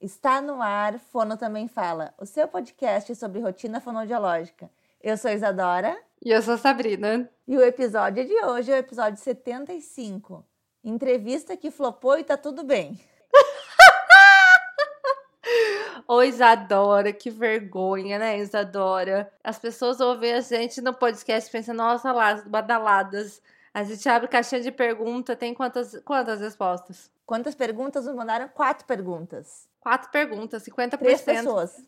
Está no ar, Fono Também Fala, o seu podcast sobre rotina fonodiológica. Eu sou Isadora. E eu sou Sabrina. E o episódio de hoje é o episódio 75. Entrevista que flopou e tá tudo bem. Ô Isadora, que vergonha, né, Isadora? As pessoas ouvem a gente no podcast pensando, nossa lá, badaladas. A gente abre caixinha de pergunta, tem quantas, quantas respostas? Quantas perguntas nos mandaram? Quatro perguntas. Quatro perguntas, 50%. Três pessoas.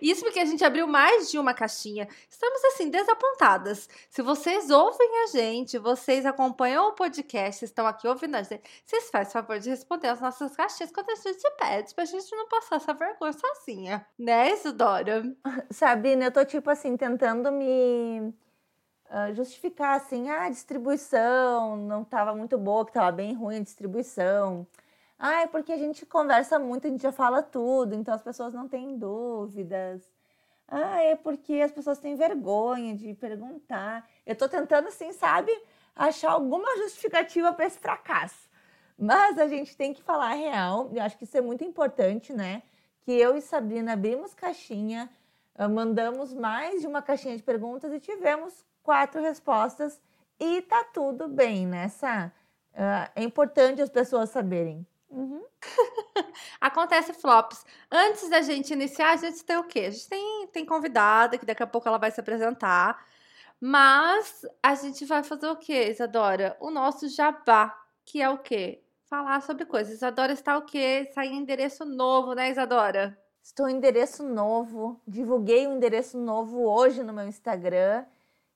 Isso porque a gente abriu mais de uma caixinha. Estamos assim, desapontadas. Se vocês ouvem a gente, vocês acompanham o podcast, estão aqui ouvindo a gente, vocês fazem favor de responder as nossas caixinhas quando a gente pede, pra gente não passar essa vergonha sozinha. Né, Isidora? Sabrina, eu tô tipo assim, tentando me uh, justificar assim, ah, a distribuição não estava muito boa, que estava bem ruim a distribuição. Ah, é porque a gente conversa muito, a gente já fala tudo, então as pessoas não têm dúvidas. Ah, é porque as pessoas têm vergonha de perguntar. Eu estou tentando, assim, sabe, achar alguma justificativa para esse fracasso. Mas a gente tem que falar a real, eu acho que isso é muito importante, né? Que eu e Sabrina abrimos caixinha, ah, mandamos mais de uma caixinha de perguntas e tivemos quatro respostas e tá tudo bem, nessa. Né, uh, é importante as pessoas saberem. Uhum. Acontece flops. Antes da gente iniciar, a gente tem o quê? A gente tem, tem convidada, que daqui a pouco ela vai se apresentar. Mas a gente vai fazer o quê, Isadora? O nosso jabá, que é o quê? Falar sobre coisas. Isadora está o quê? Sai endereço novo, né, Isadora? Estou em endereço novo. Divulguei um endereço novo hoje no meu Instagram.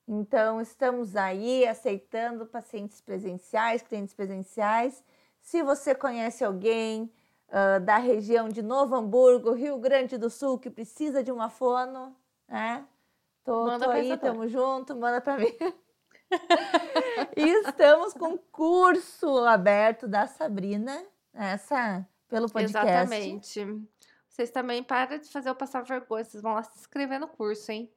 Então, estamos aí aceitando pacientes presenciais, clientes presenciais. Se você conhece alguém uh, da região de Novo Hamburgo, Rio Grande do Sul, que precisa de uma fono, né? Tô, manda tô aí, tamo junto, manda para mim. e estamos com curso aberto da Sabrina, essa pelo podcast. Exatamente. Vocês também param de fazer eu passar vergonha, vocês vão lá se inscrever no curso, hein?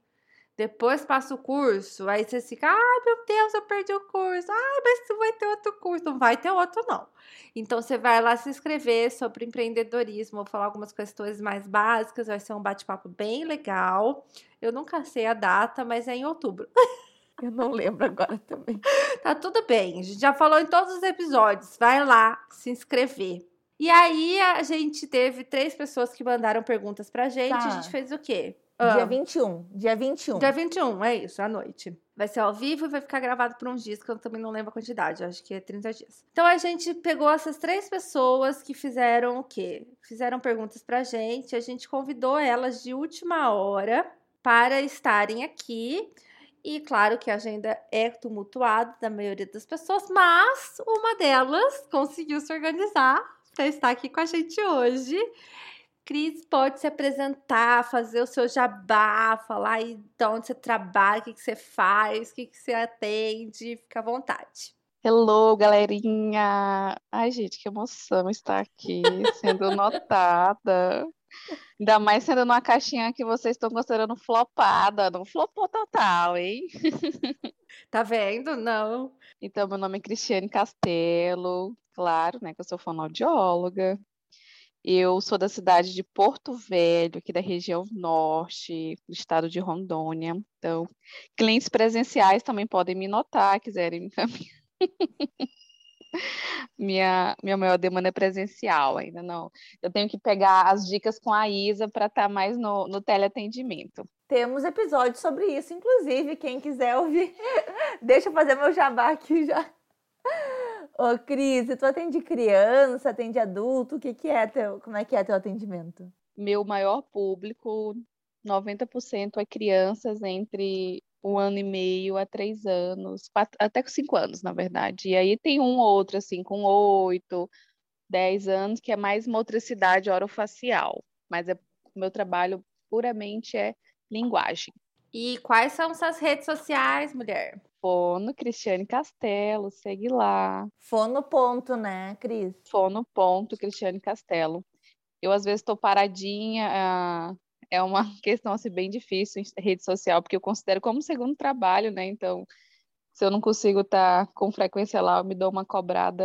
Depois passa o curso, aí você fica, ai meu Deus, eu perdi o curso. Ai, mas vai ter outro curso. Não vai ter outro, não. Então você vai lá se inscrever sobre empreendedorismo, vou falar algumas questões mais básicas, vai ser um bate-papo bem legal. Eu nunca sei a data, mas é em outubro. Eu não lembro agora também. Tá tudo bem, a gente já falou em todos os episódios. Vai lá se inscrever. E aí a gente teve três pessoas que mandaram perguntas pra gente. Tá. A gente fez o quê? Dia 21. Dia 21. Dia 21, é isso, à noite. Vai ser ao vivo e vai ficar gravado por uns dias, que eu também não lembro a quantidade, acho que é 30 dias. Então a gente pegou essas três pessoas que fizeram o quê? Fizeram perguntas pra gente, a gente convidou elas de última hora para estarem aqui. E claro que a agenda é tumultuada da maioria das pessoas, mas uma delas conseguiu se organizar para estar aqui com a gente hoje. Cris pode se apresentar, fazer o seu jabá, falar aí de onde você trabalha, o que, que você faz, o que, que você atende, fica à vontade. Hello, galerinha! Ai, gente, que emoção estar aqui, sendo notada. Ainda mais sendo numa caixinha que vocês estão considerando flopada. Não flopou total, hein? Tá vendo? Não. Então, meu nome é Cristiane Castelo. Claro, né, que eu sou fonoaudióloga. Eu sou da cidade de Porto Velho, aqui da região norte, do estado de Rondônia. Então, clientes presenciais também podem me notar, quiserem me minha, minha maior demanda é presencial, ainda não. Eu tenho que pegar as dicas com a Isa para estar tá mais no, no teleatendimento. Temos episódios sobre isso, inclusive, quem quiser ouvir, deixa eu fazer meu jabá aqui já. Ô, Cris, tu atende criança, atende adulto? O que, que é teu, como é que é teu atendimento? Meu maior público, 90% é crianças entre um ano e meio a três anos, quatro, até com cinco anos, na verdade. E aí tem um ou outro, assim, com oito, dez anos, que é mais motricidade orofacial. Mas é, meu trabalho puramente é linguagem. E quais são suas redes sociais, mulher? Fono Cristiane Castelo, segue lá. Fono ponto, né, Cris? Fono ponto Cristiane Castelo. Eu às vezes estou paradinha, ah, é uma questão assim bem difícil em rede social, porque eu considero como segundo trabalho, né? Então, se eu não consigo estar tá com frequência lá, eu me dou uma cobrada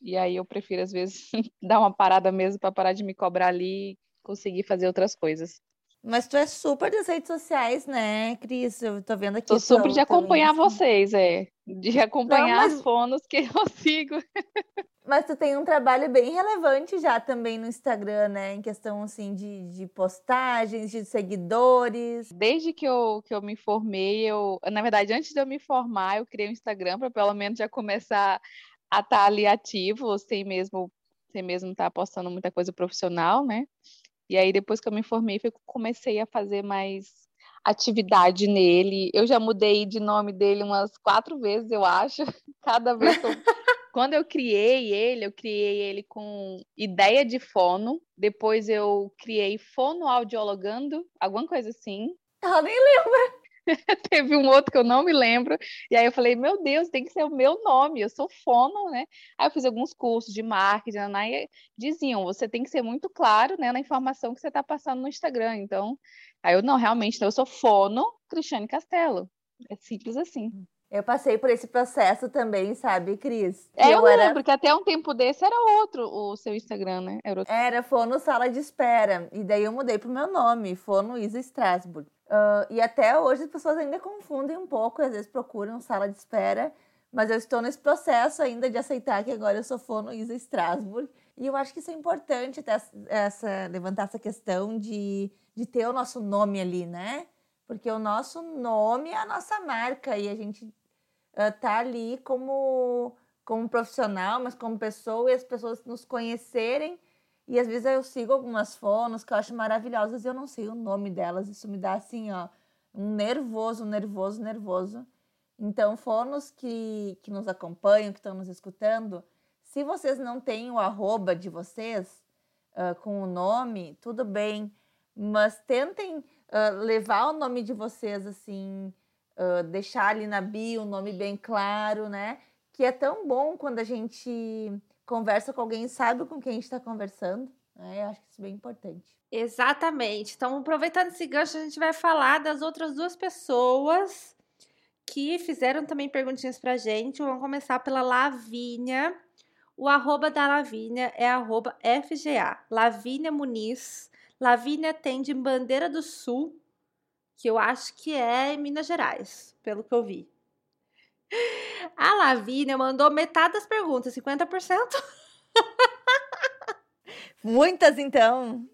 E aí eu prefiro, às vezes, dar uma parada mesmo para parar de me cobrar ali e conseguir fazer outras coisas. Mas tu é super das redes sociais, né, Cris? Eu tô vendo aqui. Tô super de acompanhar vocês, é. De acompanhar Não, mas... as fonos que eu sigo. Mas tu tem um trabalho bem relevante já também no Instagram, né? Em questão, assim, de, de postagens, de seguidores. Desde que eu, que eu me formei, eu... Na verdade, antes de eu me formar, eu criei um Instagram para pelo menos já começar a estar tá ali ativo, sem mesmo sem mesmo estar tá postando muita coisa profissional, né? E aí, depois que eu me formei, eu comecei a fazer mais atividade nele. Eu já mudei de nome dele umas quatro vezes, eu acho. Cada vez que eu... Quando eu criei ele, eu criei ele com ideia de fono. Depois eu criei fono audiologando, alguma coisa assim. Ela nem lembra. Teve um outro que eu não me lembro. E aí eu falei, meu Deus, tem que ser o meu nome, eu sou fono, né? Aí eu fiz alguns cursos de marketing, né? e diziam, você tem que ser muito claro, né, na informação que você está passando no Instagram. Então, aí eu, não, realmente, eu sou fono Cristiane Castelo. É simples assim. Eu passei por esse processo também, sabe, Cris? É, eu, eu lembro era... que até um tempo desse era outro o seu Instagram, né? Era, outro... era Fono Sala de Espera. E daí eu mudei pro meu nome, Fono Isa Strasbourg. Uh, e até hoje as pessoas ainda confundem um pouco, às vezes procuram sala de espera, mas eu estou nesse processo ainda de aceitar que agora eu sou fono Isa Strasbourg. E eu acho que isso é importante, até essa, levantar essa questão de, de ter o nosso nome ali, né? Porque o nosso nome é a nossa marca e a gente uh, tá ali como, como profissional, mas como pessoa e as pessoas nos conhecerem e às vezes eu sigo algumas fonos que eu acho maravilhosas e eu não sei o nome delas. Isso me dá assim, ó, um nervoso, nervoso, nervoso. Então, fonos que, que nos acompanham, que estão nos escutando, se vocês não têm o arroba de vocês uh, com o nome, tudo bem, mas tentem uh, levar o nome de vocês assim, uh, deixar ali na bio o nome bem claro, né? Que é tão bom quando a gente conversa com alguém sabe com quem está conversando. Né? Eu acho que isso é bem importante. Exatamente. Então, aproveitando esse gancho, a gente vai falar das outras duas pessoas que fizeram também perguntinhas pra gente. Vamos começar pela Lavínia. O arroba da Lavínia é arroba FGA. Lavínia Muniz. Lavínia tem de Bandeira do Sul, que eu acho que é em Minas Gerais, pelo que eu vi. A Lavínia mandou metade das perguntas, 50%. Muitas, então.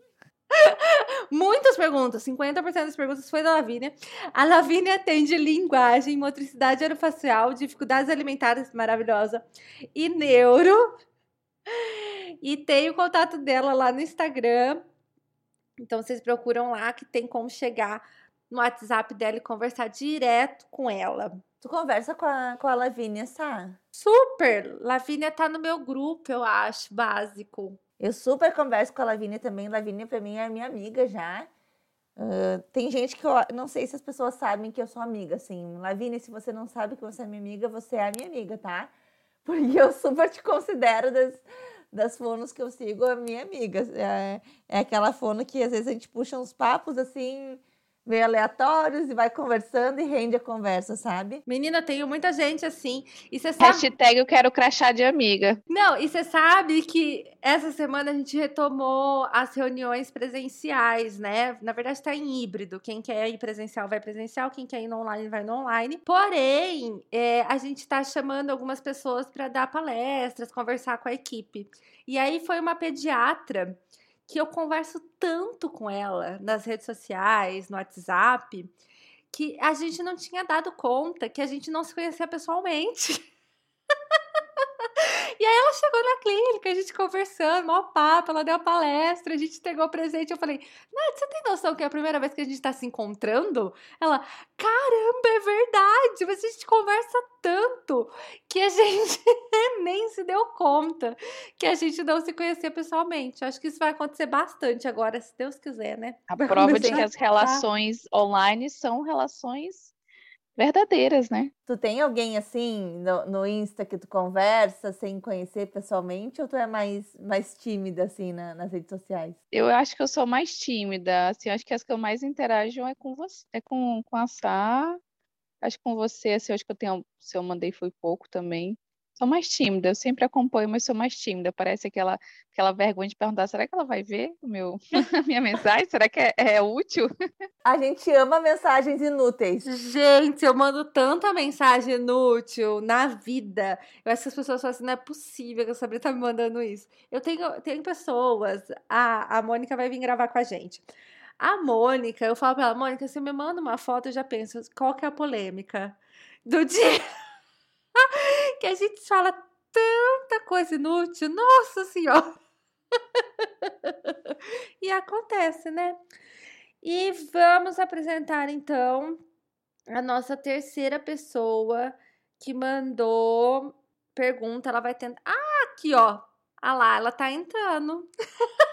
Muitas perguntas, 50% das perguntas foi da Lavínia. A Lavínia atende linguagem, motricidade aerofacial, dificuldades alimentares, maravilhosa, e neuro. E tem o contato dela lá no Instagram. Então vocês procuram lá que tem como chegar no WhatsApp dela e conversar direto com ela. Tu conversa com a, com a Lavínia, Sá? Super! Lavínia tá no meu grupo, eu acho, básico. Eu super converso com a Lavínia também. Lavínia, pra mim, é minha amiga já. Uh, tem gente que eu não sei se as pessoas sabem que eu sou amiga, assim. Lavínia, se você não sabe que você é minha amiga, você é a minha amiga, tá? Porque eu super te considero das, das fonos que eu sigo a minha amiga. É, é aquela fono que às vezes a gente puxa uns papos assim meio aleatórios e vai conversando e rende a conversa, sabe? Menina, tenho muita gente assim. E você sabe... Hashtag eu quero crachá de amiga. Não, e você sabe que essa semana a gente retomou as reuniões presenciais, né? Na verdade, está em híbrido. Quem quer ir presencial vai presencial, quem quer ir no online vai no online. Porém, é, a gente está chamando algumas pessoas para dar palestras, conversar com a equipe. E aí foi uma pediatra que eu converso tanto com ela nas redes sociais, no WhatsApp, que a gente não tinha dado conta que a gente não se conhecia pessoalmente. E aí ela chegou na clínica, a gente conversando, mó papo, ela deu a palestra, a gente pegou o presente. Eu falei, Nath, você tem noção que é a primeira vez que a gente tá se encontrando? Ela, caramba, é verdade, mas a gente conversa tanto que a gente nem se deu conta que a gente não se conhecia pessoalmente. Acho que isso vai acontecer bastante agora, se Deus quiser, né? A prova de que as relações online são relações verdadeiras, né? Tu tem alguém assim no, no, Insta que tu conversa sem conhecer pessoalmente ou tu é mais, mais tímida assim na, nas redes sociais? Eu acho que eu sou mais tímida, assim, acho que as que eu mais interajo é com você, é com, com a Sá, acho que com você, assim, acho que eu tenho, se eu mandei foi pouco também. Sou mais tímida, eu sempre acompanho, mas sou mais tímida. Parece aquela, aquela vergonha de perguntar: será que ela vai ver o meu, a minha mensagem? Será que é, é útil? A gente ama mensagens inúteis. Gente, eu mando tanta mensagem inútil na vida. Eu acho que as pessoas falam assim: não é possível que a Sabrina tá me mandando isso. Eu tenho, tenho pessoas, a, a Mônica vai vir gravar com a gente. A Mônica, eu falo pra ela, Mônica, você me manda uma foto, eu já penso, qual que é a polêmica do dia? que a gente fala tanta coisa inútil, nossa senhora! e acontece, né? E vamos apresentar então a nossa terceira pessoa que mandou pergunta. Ela vai tentar. Ah, aqui ó. Ah lá, ela tá entrando.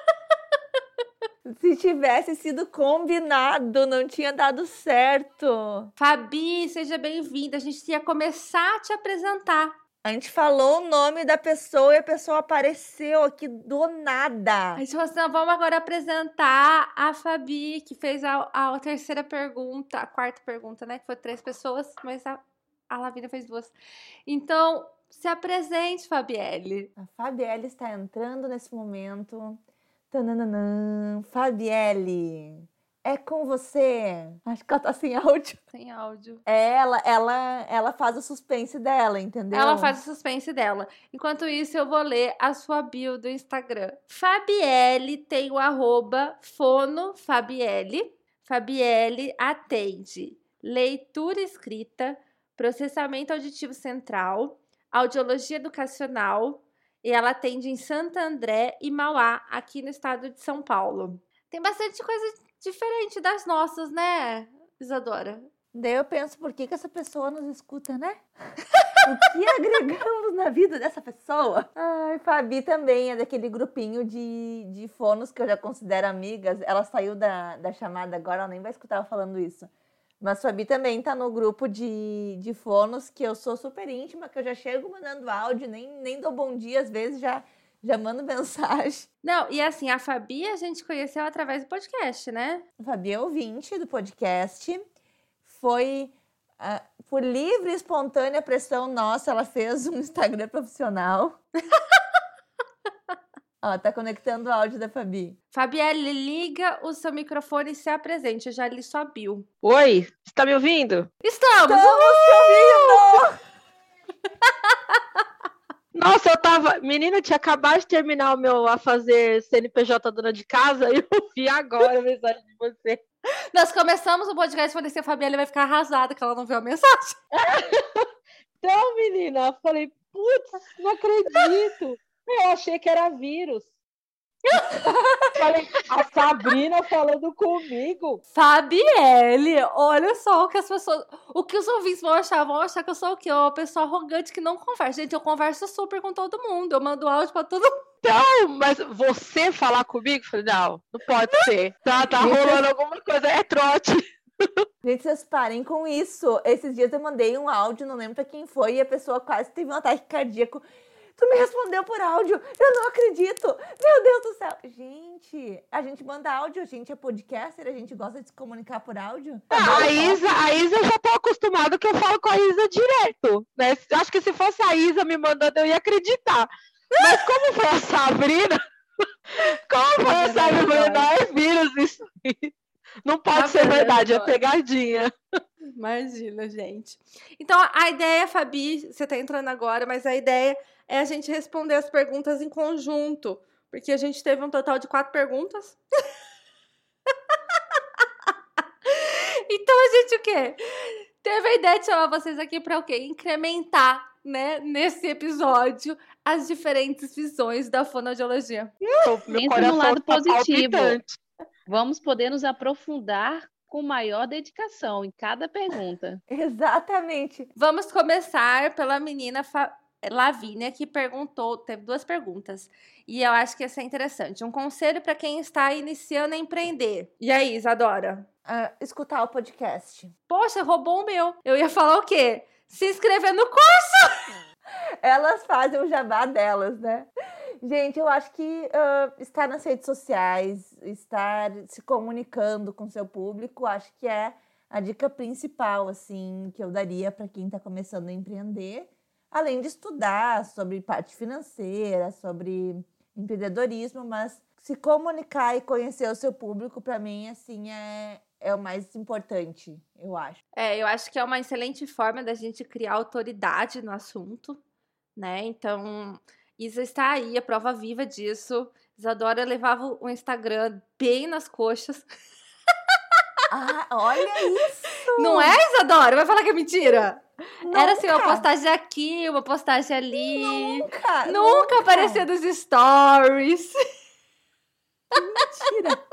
Se tivesse sido combinado, não tinha dado certo. Fabi, seja bem-vinda. A gente ia começar a te apresentar. A gente falou o nome da pessoa e a pessoa apareceu aqui do nada. A gente falou assim: vamos agora apresentar a Fabi, que fez a, a, terceira pergunta, a quarta pergunta, né? Que foi três pessoas, mas a, a Lavina fez duas. Então, se apresente, Fabielle. A Fabielle está entrando nesse momento. Tananã, Fabielle, é com você. Acho que ela tá sem áudio. Sem áudio. É ela, ela, ela faz o suspense dela, entendeu? Ela faz o suspense dela. Enquanto isso, eu vou ler a sua bio do Instagram. Fabielle tem o arroba fono Fabielle. Fabielle atende leitura escrita, processamento auditivo central, audiologia educacional, e ela atende em Santo André e Mauá, aqui no estado de São Paulo. Tem bastante coisa diferente das nossas, né, Isadora? Daí eu penso, por que, que essa pessoa nos escuta, né? o que agregamos na vida dessa pessoa? Ai, Fabi também é daquele grupinho de, de fonos que eu já considero amigas. Ela saiu da, da chamada agora, ela nem vai escutar eu falando isso. Mas Fabi também tá no grupo de, de fonos que eu sou super íntima, que eu já chego mandando áudio, nem, nem dou bom dia, às vezes já, já mando mensagem. Não, e assim, a Fabi a gente conheceu através do podcast, né? A Fabi é ouvinte do podcast. Foi uh, por livre e espontânea pressão nossa, ela fez um Instagram profissional. Ó, tá conectando o áudio da Fabi. Fabielle, liga o seu microfone e se apresente. Eu já li sua bio. Oi, você tá me ouvindo? Estamos! Estamos te ouvindo! Nossa, eu tava. Menina, tinha acabado de terminar o meu a fazer CNPJ dona de casa e eu vi agora a mensagem de você. Nós começamos o podcast e falei assim: a Fabielle vai ficar arrasada que ela não viu a mensagem. então, menina, eu falei, putz, não acredito. Eu achei que era vírus. Falei, a Sabrina falando comigo. Fabielle, olha só o que as pessoas. O que os ouvintes vão achar? Vão achar que eu sou o quê? Uma pessoa arrogante que não conversa. Gente, eu converso super com todo mundo. Eu mando áudio pra todo mundo. Não, mas você falar comigo? Falei, não, não pode ser. Tá, tá rolando alguma coisa, é trote. Gente, vocês parem com isso. Esses dias eu mandei um áudio, não lembro pra quem foi, e a pessoa quase teve um ataque cardíaco. Tu me respondeu por áudio. Eu não acredito. Meu Deus do céu. Gente, a gente manda áudio, a gente é podcaster, a gente gosta de se comunicar por áudio. Ah, a Isa, a Isa já tô acostumado que eu falo com a Isa direto. Né? Acho que se fosse a Isa me mandando, eu ia acreditar. Mas como foi a Sabrina? Como foi a Sabrina? Não é vírus isso. Não pode tá ser verdade, é pegadinha. Imagina, gente. Então, a ideia, Fabi, você tá entrando agora, mas a ideia é a gente responder as perguntas em conjunto. Porque a gente teve um total de quatro perguntas. então a gente o quê? Teve a ideia de chamar vocês aqui para o quê? Incrementar, né, nesse episódio, as diferentes visões da fonoaudiologia. Pensa no lado tá positivo. Palpitante. Vamos poder nos aprofundar com maior dedicação em cada pergunta. Exatamente. Vamos começar pela menina Fa Lavínia, que perguntou, teve duas perguntas. E eu acho que ia ser interessante. Um conselho para quem está iniciando a empreender. E aí, Isadora? Uh, escutar o podcast. Poxa, roubou o meu. Eu ia falar o quê? Se inscrever no curso! Elas fazem o jabá delas, né? Gente, eu acho que uh, estar nas redes sociais, estar se comunicando com seu público, acho que é a dica principal, assim, que eu daria para quem está começando a empreender além de estudar sobre parte financeira, sobre empreendedorismo, mas se comunicar e conhecer o seu público, para mim, assim, é, é o mais importante, eu acho. É, eu acho que é uma excelente forma da gente criar autoridade no assunto, né? Então, Isa está aí, a prova viva disso. Isadora levava o Instagram bem nas coxas. Ah, olha isso! Não é, Isadora? Vai falar que é mentira? Nunca. Era assim, uma postagem aqui, uma postagem ali. Nunca! Nunca, nunca. aparecia nos stories. Mentira!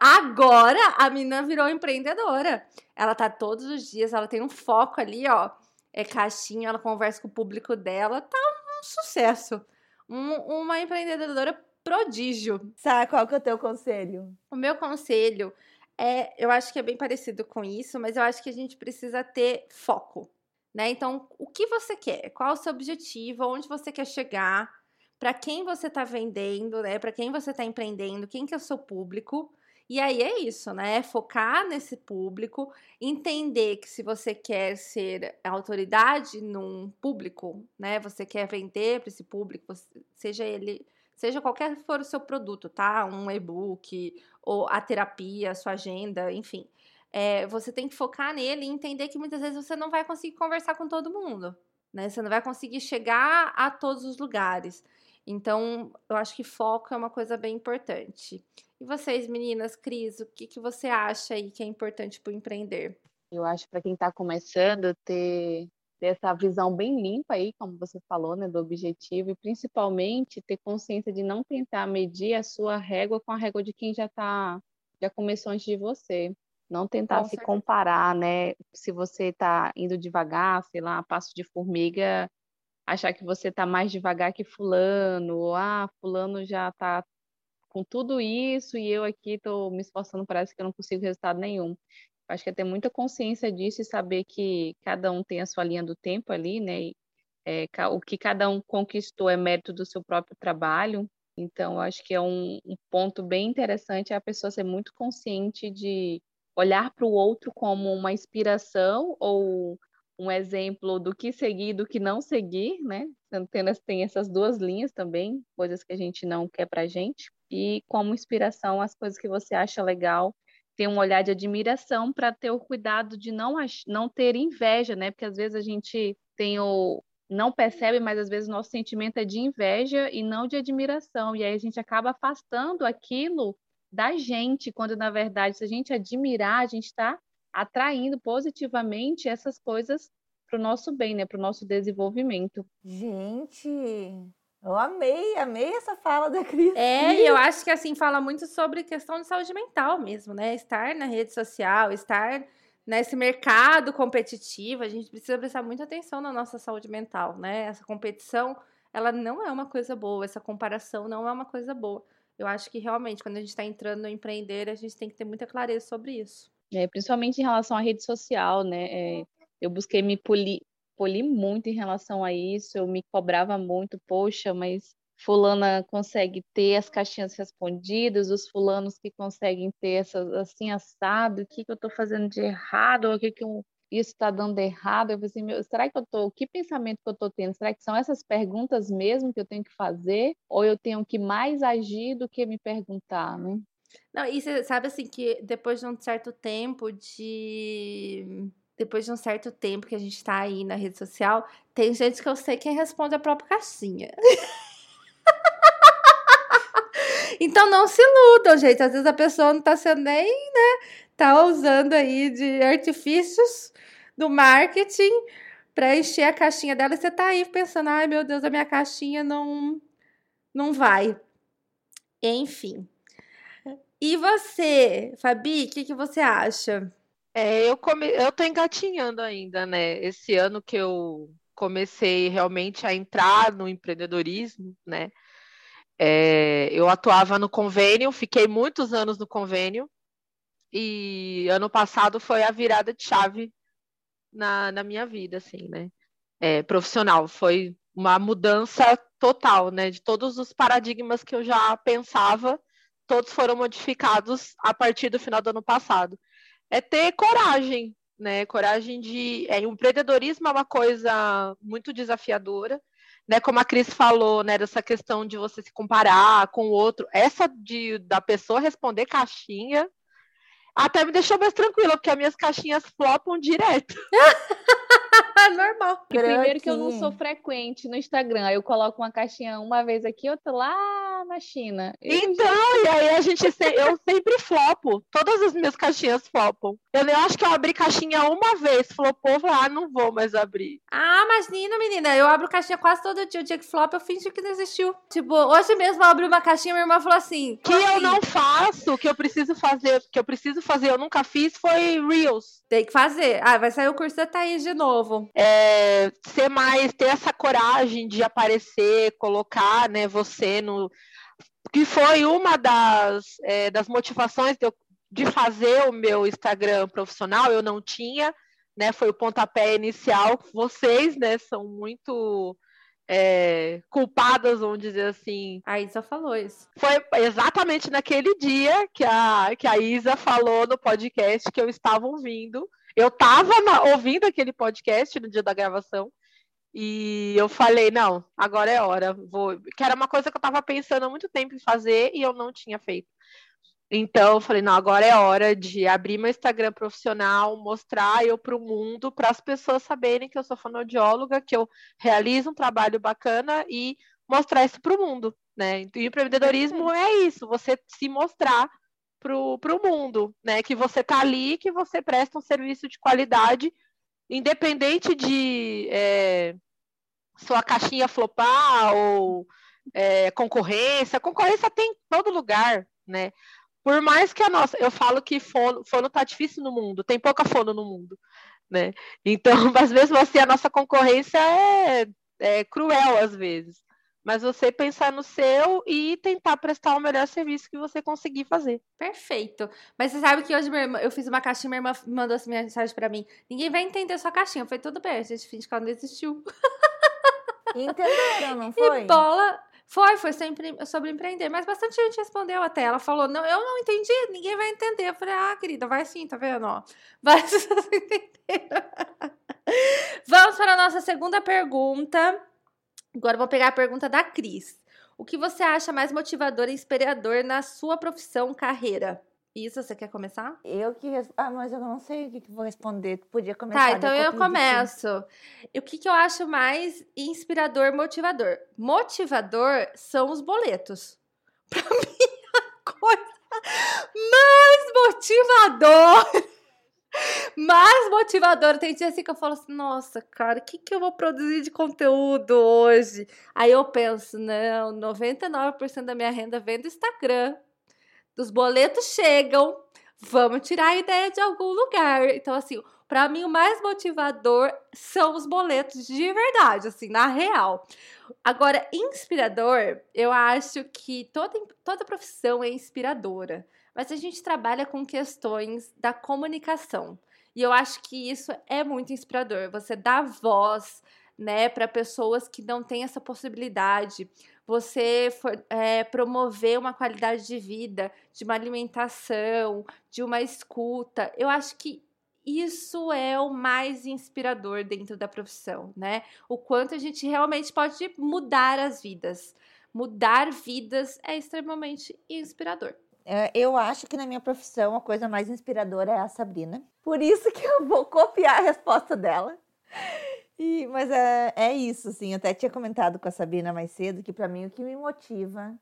Agora a menina virou empreendedora. Ela tá todos os dias, ela tem um foco ali, ó. É caixinha, ela conversa com o público dela, tá um sucesso. Um, uma empreendedora prodígio. Sabe qual que é o teu conselho? O meu conselho é, eu acho que é bem parecido com isso, mas eu acho que a gente precisa ter foco, né? Então, o que você quer? Qual o seu objetivo? Onde você quer chegar? Para quem você está vendendo, né? Para quem você está empreendendo? Quem que é o seu público? E aí é isso, né? Focar nesse público, entender que se você quer ser autoridade num público, né? Você quer vender para esse público, seja ele seja qualquer for o seu produto, tá? Um e-book, ou a terapia, a sua agenda, enfim. É, você tem que focar nele e entender que muitas vezes você não vai conseguir conversar com todo mundo, né? Você não vai conseguir chegar a todos os lugares. Então, eu acho que foco é uma coisa bem importante. E vocês, meninas, Cris, o que, que você acha aí que é importante para empreender? Eu acho para quem está começando ter ter essa visão bem limpa aí, como você falou, né, do objetivo e principalmente ter consciência de não tentar medir a sua régua com a régua de quem já tá já começou antes de você. Não tentar com se certeza. comparar, né? Se você está indo devagar, sei lá, passo de formiga, achar que você está mais devagar que fulano, ou ah, fulano já está com tudo isso e eu aqui estou me esforçando, parece que eu não consigo resultado nenhum. Acho que é ter muita consciência disso e saber que cada um tem a sua linha do tempo ali, né? E, é, o que cada um conquistou é mérito do seu próprio trabalho. Então, acho que é um, um ponto bem interessante a pessoa ser muito consciente de olhar para o outro como uma inspiração ou um exemplo do que seguir e do que não seguir, né? Tem essas duas linhas também, coisas que a gente não quer para gente, e como inspiração as coisas que você acha legal ter um olhar de admiração para ter o cuidado de não, não ter inveja, né? Porque às vezes a gente tem o não percebe, mas às vezes o nosso sentimento é de inveja e não de admiração. E aí a gente acaba afastando aquilo da gente, quando na verdade, se a gente admirar, a gente está atraindo positivamente essas coisas para o nosso bem, né? Para o nosso desenvolvimento. Gente, eu amei, amei essa fala da Cris. É, e eu acho que assim fala muito sobre questão de saúde mental mesmo, né? Estar na rede social, estar nesse mercado competitivo, a gente precisa prestar muita atenção na nossa saúde mental, né? Essa competição, ela não é uma coisa boa, essa comparação não é uma coisa boa. Eu acho que realmente, quando a gente está entrando no empreender, a gente tem que ter muita clareza sobre isso. É, principalmente em relação à rede social, né? É, eu busquei me polir, poli muito em relação a isso, eu me cobrava muito, poxa, mas fulana consegue ter as caixinhas respondidas, os fulanos que conseguem ter essas assim assado, o que, que eu estou fazendo de errado, o que, que eu, isso está dando errado, eu assim, meu, será que eu tô, que pensamento que eu estou tendo? Será que são essas perguntas mesmo que eu tenho que fazer? Ou eu tenho que mais agir do que me perguntar, né? Não, e você sabe assim que depois de um certo tempo de depois de um certo tempo que a gente tá aí na rede social, tem gente que eu sei quem responde a própria caixinha. então não se iludam, gente. Às vezes a pessoa não tá sendo nem, né? Tá usando aí de artifícios do marketing para encher a caixinha dela e você tá aí pensando, ai meu Deus, a minha caixinha não não vai. Enfim. E você, Fabi, o que, que você acha? É, eu come... eu tô engatinhando ainda, né? Esse ano que eu comecei realmente a entrar no empreendedorismo, né? É, eu atuava no convênio, fiquei muitos anos no convênio, e ano passado foi a virada de chave na, na minha vida, assim, né? É, profissional. Foi uma mudança total, né? De todos os paradigmas que eu já pensava, todos foram modificados a partir do final do ano passado é ter coragem, né? Coragem de. É, o empreendedorismo é uma coisa muito desafiadora, né? Como a Cris falou, né? Dessa questão de você se comparar com o outro. Essa de da pessoa responder caixinha até me deixou mais tranquila, porque as minhas caixinhas flopam direto. Normal. E primeiro que eu não sou frequente no Instagram. Eu coloco uma caixinha uma vez aqui, outra lá na China. Eu então, já... e aí a gente se... eu sempre flopo. Todas as minhas caixinhas flopam. Eu nem acho que eu abri caixinha uma vez, flopou, ah, não vou mais abrir. Ah, mas menina, menina, eu abro caixinha quase todo dia. O dia que flop, eu fingi que não existiu. Tipo, hoje mesmo eu abri uma caixinha, minha irmã falou assim. Que assim? eu não faço, que eu preciso fazer, que eu preciso fazer, eu nunca fiz, foi Reels. Tem que fazer. Ah, vai sair o curso da Thaís de novo. É, ser mais, ter essa coragem de aparecer, colocar, né, você no. Que foi uma das, é, das motivações de eu de fazer o meu Instagram profissional, eu não tinha, né? Foi o pontapé inicial. Vocês, né, são muito é, culpadas, vamos dizer assim. A Isa falou isso. Foi exatamente naquele dia que a, que a Isa falou no podcast que eu estava ouvindo. Eu estava ouvindo aquele podcast no dia da gravação. E eu falei, não, agora é hora. Vou... Que era uma coisa que eu estava pensando há muito tempo em fazer e eu não tinha feito. Então, eu falei, não, agora é hora de abrir meu Instagram profissional, mostrar eu para o mundo, para as pessoas saberem que eu sou fonoaudióloga, que eu realizo um trabalho bacana e mostrar isso para o mundo, né? E o empreendedorismo é isso, você se mostrar para o mundo, né? Que você tá ali, que você presta um serviço de qualidade, independente de é, sua caixinha flopar ou é, concorrência. Concorrência tem em todo lugar, né? Por mais que a nossa, eu falo que fono, fono tá difícil no mundo, tem pouca fono no mundo, né? Então, às vezes você a nossa concorrência é, é cruel às vezes. Mas você pensar no seu e tentar prestar o melhor serviço que você conseguir fazer. Perfeito. Mas você sabe que hoje irmã, eu fiz uma caixinha, minha irmã mandou essa mensagem para mim. Ninguém vai entender sua caixinha. Foi tudo bem, a gente finge que ela não existiu. Entenderam, não foi? E bola. Foi, foi sobre, sobre empreender, mas bastante gente respondeu até. Ela falou: Não, eu não entendi, ninguém vai entender. Eu falei: Ah, querida, vai sim, tá vendo? Ó, vai vocês entenderam. Vamos para a nossa segunda pergunta. Agora vou pegar a pergunta da Cris. O que você acha mais motivador e inspirador na sua profissão, carreira? Isso, você quer começar? Eu que. Ah, mas eu não sei o que, que vou responder. Podia começar. Tá, então eu começo. E o que, que eu acho mais inspirador, motivador? Motivador são os boletos. Pra mim, a coisa mais motivador. Mais motivador. Tem dia assim que eu falo assim: nossa, cara, o que, que eu vou produzir de conteúdo hoje? Aí eu penso: não, 99% da minha renda vem do Instagram os boletos chegam, vamos tirar a ideia de algum lugar. Então, assim, para mim o mais motivador são os boletos de verdade, assim, na real. Agora, inspirador, eu acho que toda, toda profissão é inspiradora, mas a gente trabalha com questões da comunicação. E eu acho que isso é muito inspirador. Você dá voz, né, para pessoas que não têm essa possibilidade você for, é, promover uma qualidade de vida, de uma alimentação, de uma escuta. Eu acho que isso é o mais inspirador dentro da profissão, né? O quanto a gente realmente pode mudar as vidas. Mudar vidas é extremamente inspirador. É, eu acho que na minha profissão a coisa mais inspiradora é a Sabrina. Por isso que eu vou copiar a resposta dela. E, mas é, é isso, assim. Eu até tinha comentado com a Sabina mais cedo que para mim o que me motiva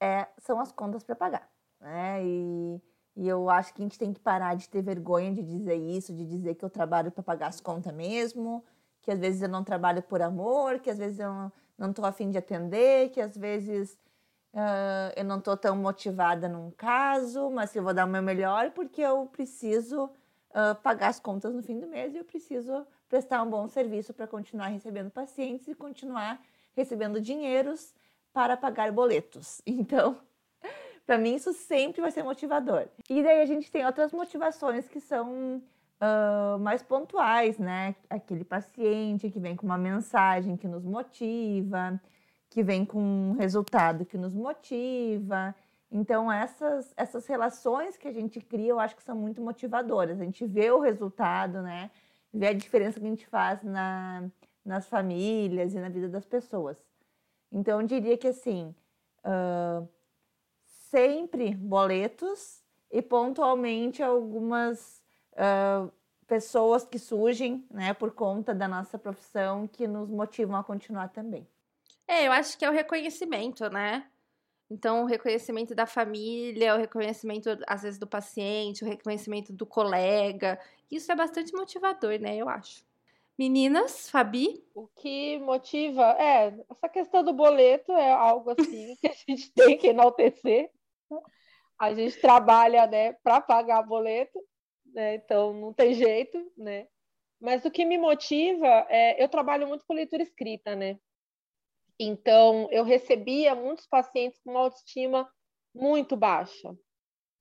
é, são as contas para pagar, né? E, e eu acho que a gente tem que parar de ter vergonha de dizer isso, de dizer que eu trabalho para pagar as contas mesmo, que às vezes eu não trabalho por amor, que às vezes eu não estou afim de atender, que às vezes uh, eu não estou tão motivada num caso, mas eu vou dar o meu melhor porque eu preciso uh, pagar as contas no fim do mês e eu preciso prestar um bom serviço para continuar recebendo pacientes e continuar recebendo dinheiros para pagar boletos. Então, para mim isso sempre vai ser motivador. E daí a gente tem outras motivações que são uh, mais pontuais, né? Aquele paciente que vem com uma mensagem que nos motiva, que vem com um resultado que nos motiva. Então, essas, essas relações que a gente cria, eu acho que são muito motivadoras. A gente vê o resultado, né? Vê a diferença que a gente faz na, nas famílias e na vida das pessoas. Então, eu diria que, assim, uh, sempre boletos e pontualmente algumas uh, pessoas que surgem, né, por conta da nossa profissão que nos motivam a continuar também. É, eu acho que é o reconhecimento, né? Então, o reconhecimento da família, o reconhecimento, às vezes, do paciente, o reconhecimento do colega. Isso é bastante motivador, né? Eu acho. Meninas, Fabi? O que motiva é essa questão do boleto é algo assim que a gente tem que enaltecer. A gente trabalha, né, para pagar boleto, né? Então não tem jeito, né? Mas o que me motiva é eu trabalho muito com leitura escrita, né? Então, eu recebia muitos pacientes com uma autoestima muito baixa.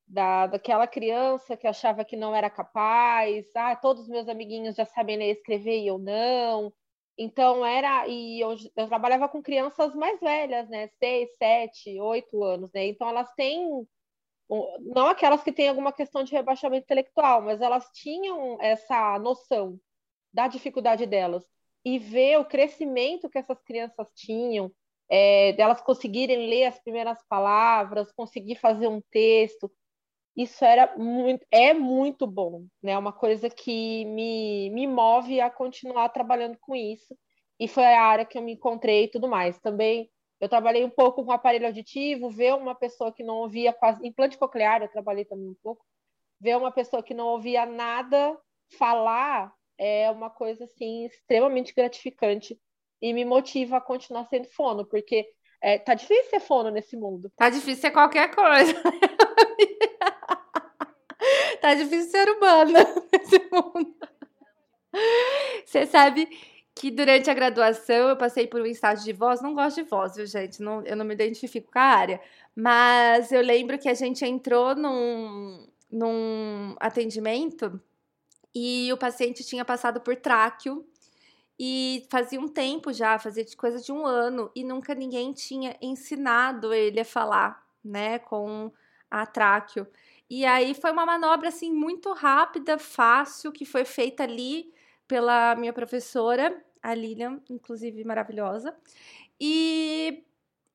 Da, daquela criança que achava que não era capaz, ah, todos os meus amiguinhos já sabem ler e escrever e eu não. Então, era. E eu, eu trabalhava com crianças mais velhas, né? Seis, sete, oito anos, né? Então, elas têm. Não aquelas que têm alguma questão de rebaixamento intelectual, mas elas tinham essa noção da dificuldade delas e ver o crescimento que essas crianças tinham, é, delas conseguirem ler as primeiras palavras, conseguir fazer um texto, isso era muito, é muito bom, né? Uma coisa que me, me move a continuar trabalhando com isso. E foi a área que eu me encontrei e tudo mais. Também eu trabalhei um pouco com aparelho auditivo, ver uma pessoa que não ouvia quase implante coclear, eu trabalhei também um pouco, ver uma pessoa que não ouvia nada falar é uma coisa assim extremamente gratificante e me motiva a continuar sendo fono, porque é, tá difícil ser fono nesse mundo. Tá difícil ser qualquer coisa. tá difícil ser humano nesse mundo. Você sabe que durante a graduação eu passei por um estágio de voz. Não gosto de voz, viu, gente? Não, eu não me identifico com a área. Mas eu lembro que a gente entrou num, num atendimento e o paciente tinha passado por tráqueo e fazia um tempo já, fazia coisa de um ano, e nunca ninguém tinha ensinado ele a falar, né, com a tráqueo. E aí foi uma manobra assim muito rápida, fácil, que foi feita ali pela minha professora, a Lilian, inclusive maravilhosa. E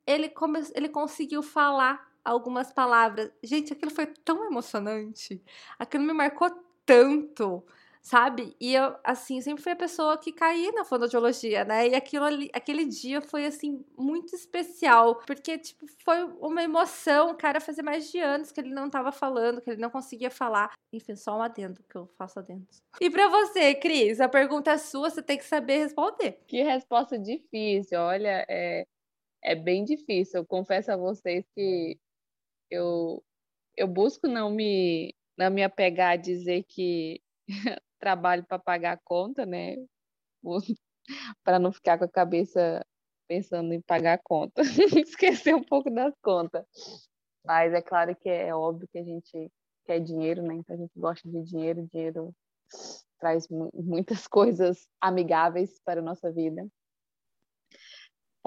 ele, come... ele conseguiu falar algumas palavras. Gente, aquilo foi tão emocionante. Aquilo me marcou tanto, sabe? E eu, assim, sempre fui a pessoa que caí na fonoaudiologia, né? E aquilo ali, aquele dia foi, assim, muito especial, porque, tipo, foi uma emoção. O cara fazia mais de anos que ele não tava falando, que ele não conseguia falar. Enfim, só um adendo que eu faço adendo. E para você, Cris, a pergunta é sua, você tem que saber responder. Que resposta difícil, olha, é, é bem difícil. Eu confesso a vocês que eu, eu busco não me não me apegar a dizer que trabalho para pagar a conta, né? para não ficar com a cabeça pensando em pagar a conta, esquecer um pouco das contas. Mas é claro que é óbvio que a gente quer dinheiro, né? Então a gente gosta de dinheiro, dinheiro traz muitas coisas amigáveis para a nossa vida.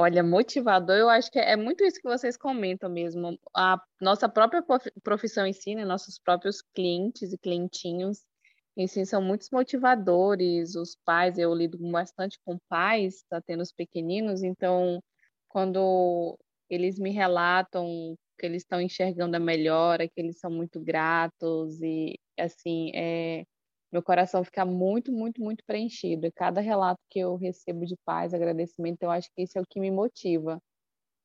Olha, motivador, eu acho que é muito isso que vocês comentam mesmo. A nossa própria profissão em si, né, nossos próprios clientes e clientinhos em si são muitos motivadores. Os pais, eu lido bastante com pais, tá tendo os pequeninos, então quando eles me relatam que eles estão enxergando a melhora, que eles são muito gratos e assim, é meu coração fica muito, muito, muito preenchido. E cada relato que eu recebo de paz, agradecimento, eu acho que isso é o que me motiva.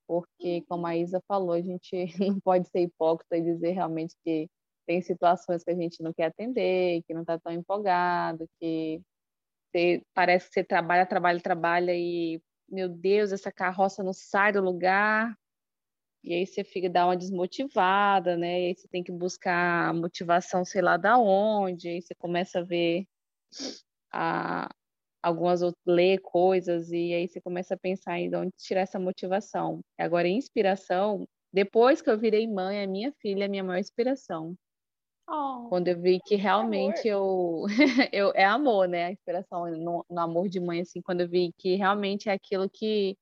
Porque, como a Isa falou, a gente não pode ser hipócrita e dizer realmente que tem situações que a gente não quer atender, que não está tão empolgado, que você, parece que você trabalha, trabalha, trabalha e, meu Deus, essa carroça não sai do lugar, e aí você fica dá uma desmotivada, né? E aí você tem que buscar motivação, sei lá da onde, aí você começa a ver a, algumas outras ler coisas e aí você começa a pensar em de onde tirar essa motivação. Agora, inspiração, depois que eu virei mãe, a minha filha é a minha maior inspiração. Oh, Quando eu vi que realmente eu, eu é amor, né? A inspiração no, no amor de mãe assim, quando eu vi que realmente é aquilo que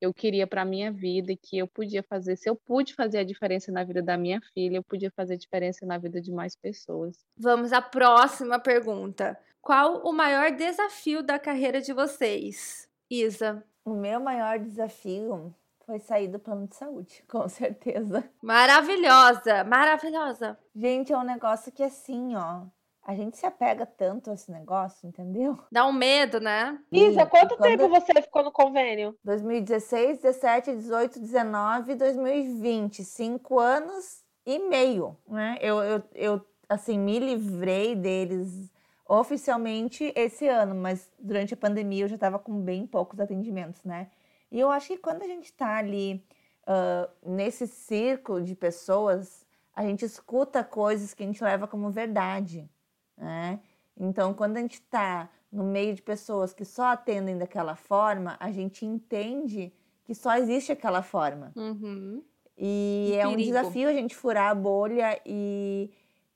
eu queria para minha vida e que eu podia fazer, se eu pude fazer a diferença na vida da minha filha, eu podia fazer diferença na vida de mais pessoas. Vamos à próxima pergunta. Qual o maior desafio da carreira de vocês? Isa. O meu maior desafio foi sair do plano de saúde, com certeza. Maravilhosa, maravilhosa. Gente, é um negócio que assim, ó, a gente se apega tanto a esse negócio, entendeu? Dá um medo, né? Isa, quanto quando- tempo você ficou no convênio? 2016, 17, 18, 19, 2020. Cinco anos e meio, né? Eu, eu, eu, assim, me livrei deles oficialmente esse ano, mas durante a pandemia eu já estava com bem poucos atendimentos, né? E eu acho que quando a gente está ali ah, nesse círculo de pessoas, a gente escuta coisas que a gente leva como verdade, né? Então, quando a gente está no meio de pessoas que só atendem daquela forma, a gente entende que só existe aquela forma. Uhum. E é um perigo. desafio a gente furar a bolha e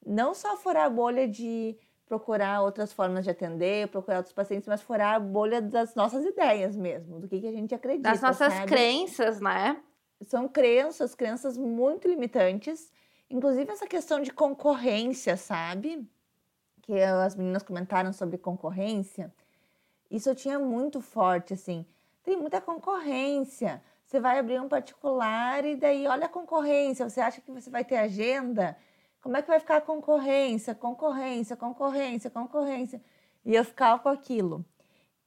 não só furar a bolha de procurar outras formas de atender, procurar outros pacientes, mas furar a bolha das nossas ideias mesmo, do que, que a gente acredita. Das nossas sabe? crenças, né? São crenças, crenças muito limitantes. Inclusive essa questão de concorrência, sabe? Que as meninas comentaram sobre concorrência. Isso eu tinha muito forte, assim. Tem muita concorrência. Você vai abrir um particular e daí olha a concorrência. Você acha que você vai ter agenda? Como é que vai ficar a concorrência? Concorrência, concorrência, concorrência. E eu ficava com aquilo.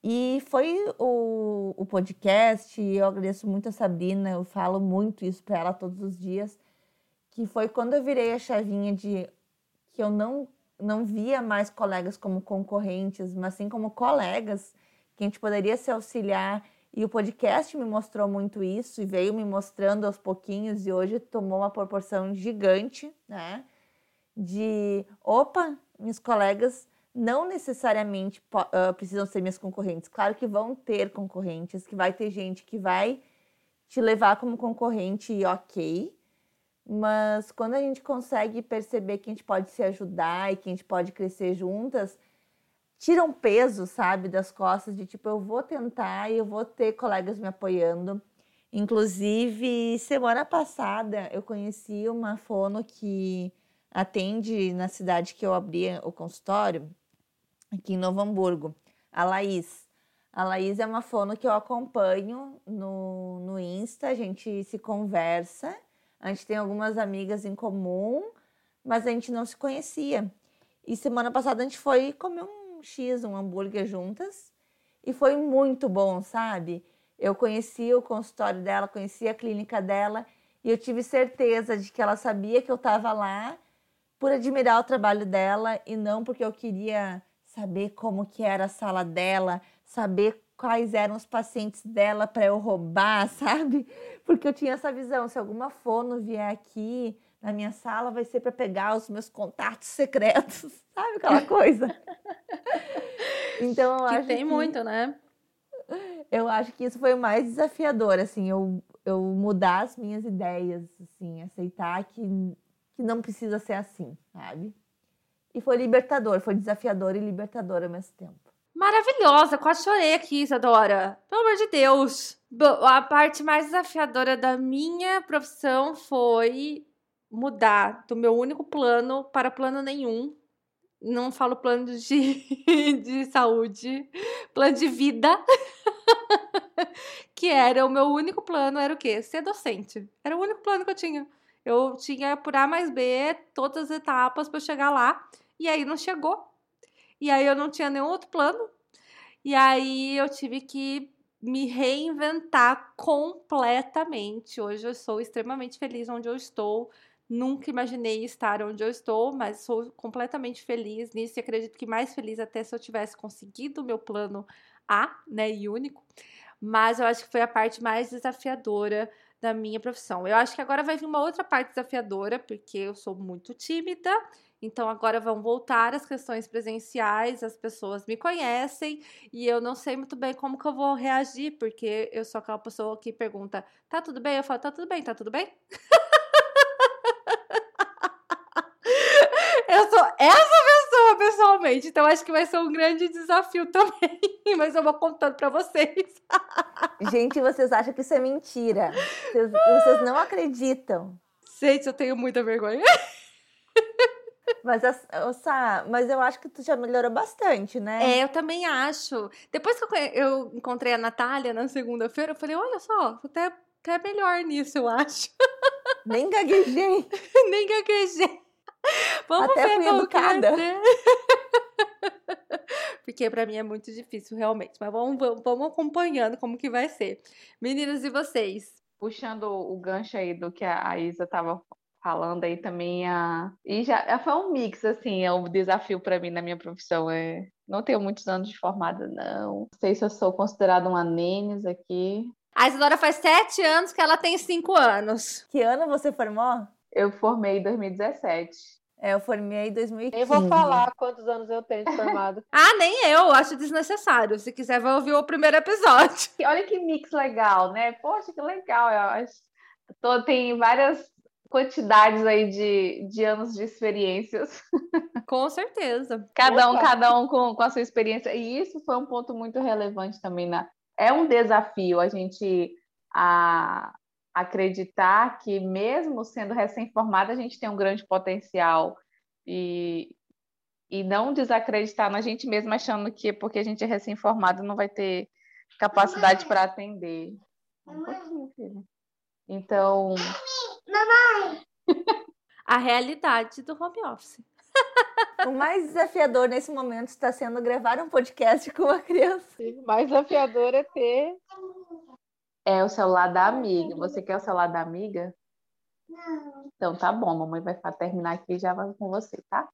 E foi o, o podcast, e eu agradeço muito a Sabrina, eu falo muito isso para ela todos os dias, que foi quando eu virei a chavinha de que eu não, não via mais colegas como concorrentes, mas sim como colegas, que a gente poderia se auxiliar. E o podcast me mostrou muito isso e veio me mostrando aos pouquinhos, e hoje tomou uma proporção gigante, né? De opa, minhas colegas não necessariamente ah, precisam ser minhas concorrentes. Claro que vão ter concorrentes, que vai ter gente que vai te levar como concorrente e ok. Mas quando a gente consegue perceber que a gente pode se ajudar e que a gente pode crescer juntas, tira um peso, sabe, das costas de tipo, eu vou tentar e eu vou ter colegas me apoiando. Inclusive, semana passada eu conheci uma fono que atende na cidade que eu abri o consultório, aqui em Novo Hamburgo, a Laís. A Laís é uma fono que eu acompanho no, no Insta, a gente se conversa, a gente tem algumas amigas em comum, mas a gente não se conhecia. E semana passada a gente foi comer um X, um hambúrguer juntas, e foi muito bom, sabe? Eu conheci o consultório dela, conheci a clínica dela, e eu tive certeza de que ela sabia que eu estava lá por admirar o trabalho dela e não porque eu queria saber como que era a sala dela, saber quais eram os pacientes dela para eu roubar, sabe? Porque eu tinha essa visão, se alguma fono vier aqui na minha sala, vai ser para pegar os meus contatos secretos, sabe aquela coisa? Então eu Que acho tem que muito, né? eu acho que isso foi o mais desafiador, assim, eu, eu mudar as minhas ideias, assim, aceitar que, que não precisa ser assim, sabe? E foi libertador, foi desafiador e libertador ao mesmo tempo. Maravilhosa, quase chorei aqui, Isadora. Pelo amor de Deus. A parte mais desafiadora da minha profissão foi mudar do meu único plano para plano nenhum. Não falo plano de, de saúde, plano de vida. que era o meu único plano, era o quê? Ser docente. Era o único plano que eu tinha. Eu tinha por A mais B todas as etapas para chegar lá. E aí não chegou. E aí eu não tinha nenhum outro plano. E aí eu tive que me reinventar completamente. Hoje eu sou extremamente feliz onde eu estou. Nunca imaginei estar onde eu estou, mas sou completamente feliz nisso e acredito que mais feliz até se eu tivesse conseguido o meu plano A, né, e único. Mas eu acho que foi a parte mais desafiadora da minha profissão. Eu acho que agora vai vir uma outra parte desafiadora, porque eu sou muito tímida. Então agora vão voltar as questões presenciais, as pessoas me conhecem e eu não sei muito bem como que eu vou reagir, porque eu sou aquela pessoa que pergunta: "Tá tudo bem?" Eu falo: "Tá tudo bem, tá tudo bem?" eu sou essa pessoa pessoalmente, então acho que vai ser um grande desafio também, mas eu vou contando para vocês. Gente, vocês acham que isso é mentira. Vocês, vocês não acreditam. Gente, eu tenho muita vergonha. Mas, Sá, mas eu acho que tu já melhorou bastante, né? É, eu também acho. Depois que eu, eu encontrei a Natália na segunda-feira, eu falei, olha só, até, até melhor nisso, eu acho. Nem gaguejei. Nem gaguejei. Vamos até ver fui educada. Porque para mim é muito difícil, realmente. Mas vamos, vamos, vamos acompanhando como que vai ser. Meninas, e vocês? Puxando o gancho aí do que a Isa estava falando aí também a e já foi um mix assim é um desafio para mim na minha profissão é não tenho muitos anos de formada não não sei se eu sou considerada uma nenes aqui a Isadora faz sete anos que ela tem cinco anos que ano você formou eu formei em 2017 é, eu formei em 2015. Eu vou falar quantos anos eu tenho de formado. ah, nem eu, acho desnecessário. Se quiser, vai ouvir o primeiro episódio. Olha que mix legal, né? Poxa, que legal. Eu acho... Tô, tem várias quantidades aí de, de anos de experiências. Com certeza. Cada um, cada um com, com a sua experiência. E isso foi um ponto muito relevante também. Na... É um desafio a gente a, acreditar que, mesmo sendo recém-formada, a gente tem um grande potencial. E, e não desacreditar na gente mesmo, achando que porque a gente é recém-formado não vai ter capacidade para atender. Um pouquinho, filho. Então. Mamãe! A realidade do home office. O mais desafiador nesse momento está sendo gravar um podcast com uma criança. O mais desafiador é ter. É o celular da amiga. Você quer o celular da amiga? Não. Então tá bom, a mamãe vai terminar aqui e já vai com você, tá?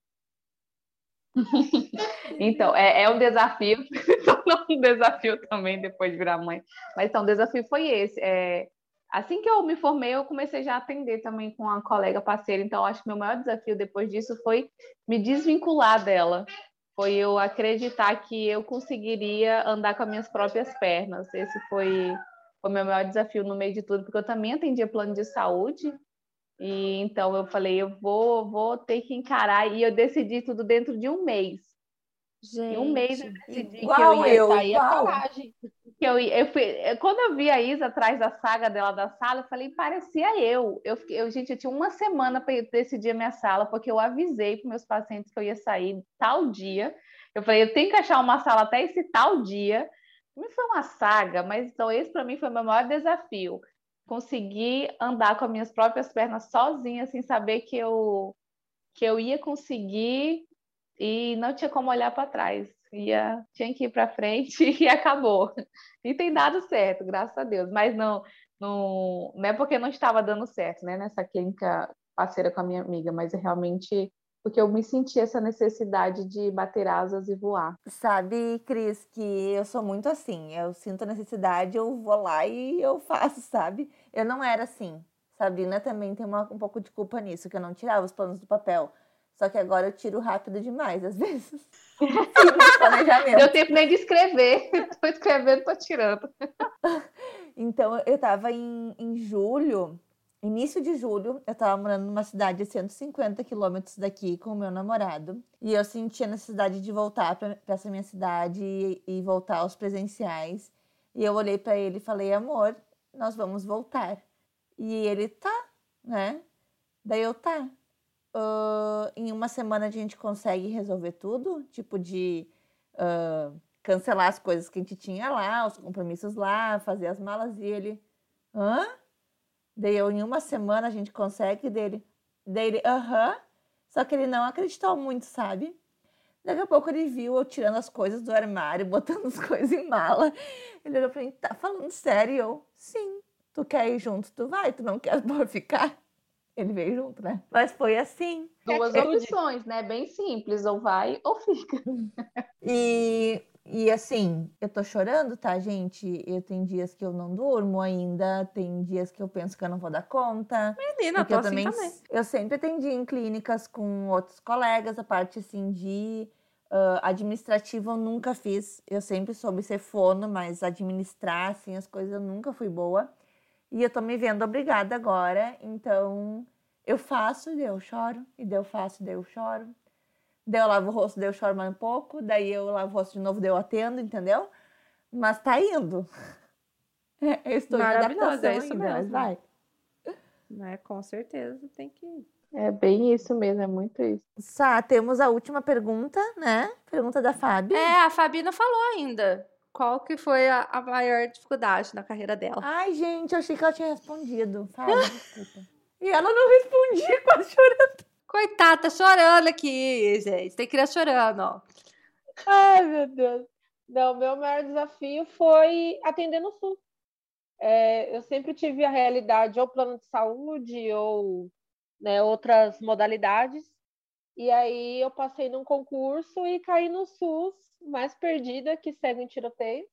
então, é, é um desafio, um desafio também depois de virar mãe. Mas então, o desafio foi esse. É, Assim que eu me formei, eu comecei já a atender também com uma colega parceira. Então, acho que meu maior desafio depois disso foi me desvincular dela. Foi eu acreditar que eu conseguiria andar com as minhas próprias pernas. Esse foi o meu maior desafio no meio de tudo, porque eu também atendia plano de saúde. E então eu falei, eu vou, vou ter que encarar. E eu decidi tudo dentro de um mês. Gente, em um mês eu decidi igual que eu ia eu, sair igual. a coragem. Que eu, eu fui, quando eu vi a Isa atrás da saga dela da sala, eu falei, parecia eu. Eu, eu gente, eu tinha uma semana para decidir a minha sala, porque eu avisei para meus pacientes que eu ia sair tal dia. Eu falei, eu tenho que achar uma sala até esse tal dia. Não foi uma saga, mas então esse para mim foi o meu maior desafio. Conseguir andar com as minhas próprias pernas sozinha, sem saber que eu que eu ia conseguir e não tinha como olhar para trás. Ia, tinha que ir para frente e acabou. E tem dado certo, graças a Deus. Mas não, não, não é porque não estava dando certo, né? Nessa clínica parceira com a minha amiga, mas é realmente porque eu me senti essa necessidade de bater asas e voar. Sabe, Cris, que eu sou muito assim. Eu sinto a necessidade, eu vou lá e eu faço, sabe? Eu não era assim. Sabrina também tem uma, um pouco de culpa nisso, que eu não tirava os planos do papel. Só que agora eu tiro rápido demais, às vezes. planejamento. Deu tempo nem de escrever. Tô escrevendo, tô tirando. Então, eu tava em, em julho, início de julho, eu tava morando numa cidade a 150 quilômetros daqui com o meu namorado. E eu senti a necessidade de voltar para essa minha cidade e, e voltar aos presenciais. E eu olhei para ele e falei, amor, nós vamos voltar. E ele, tá, né? Daí eu, tá. Uh, em uma semana a gente consegue resolver tudo? Tipo de uh, cancelar as coisas que a gente tinha lá, os compromissos lá, fazer as malas e ele. Hã? Daí eu, em uma semana a gente consegue dele. Daí ele, aham. Só que ele não acreditou muito, sabe? Daqui a pouco ele viu eu tirando as coisas do armário, botando as coisas em mala. Ele olhou pra mim, tá falando sério? Eu, sim. Tu quer ir junto? Tu vai? Tu não quer ficar? Ele veio junto, né? Mas foi assim. Duas opções, né? Bem simples, ou vai ou fica. E, e assim, eu tô chorando, tá, gente? Eu tenho dias que eu não durmo ainda, tem dias que eu penso que eu não vou dar conta. Menina, tô eu assim também, também. eu sempre atendi em clínicas com outros colegas, a parte assim de uh, administrativa eu nunca fiz. Eu sempre soube ser fono, mas administrar assim as coisas eu nunca fui boa. E eu tô me vendo obrigada agora, então eu faço e daí eu choro, e daí eu faço e daí eu choro. Daí eu lavo o rosto, daí eu choro mais um pouco, daí eu lavo o rosto de novo, daí eu atendo, entendeu? Mas tá indo. Eu estou em Maravilhoso, adaptação é isso ainda, mas mesmo. vai. Né? Com certeza tem que. É bem isso mesmo, é muito isso. Sá, temos a última pergunta, né? Pergunta da Fábio. É, a Fabina falou ainda. Qual que foi a, a maior dificuldade na carreira dela? Ai, gente, eu achei que ela tinha respondido. Fábio, desculpa. E ela não respondia, quase chorando. Coitada, tá chorando aqui, gente. Tem criança chorando, ó. Ai, meu Deus. Não, meu maior desafio foi atender no SUS. É, eu sempre tive a realidade ou plano de saúde ou né, outras modalidades. E aí eu passei num concurso e caí no SUS, mais perdida que cego em tiroteio.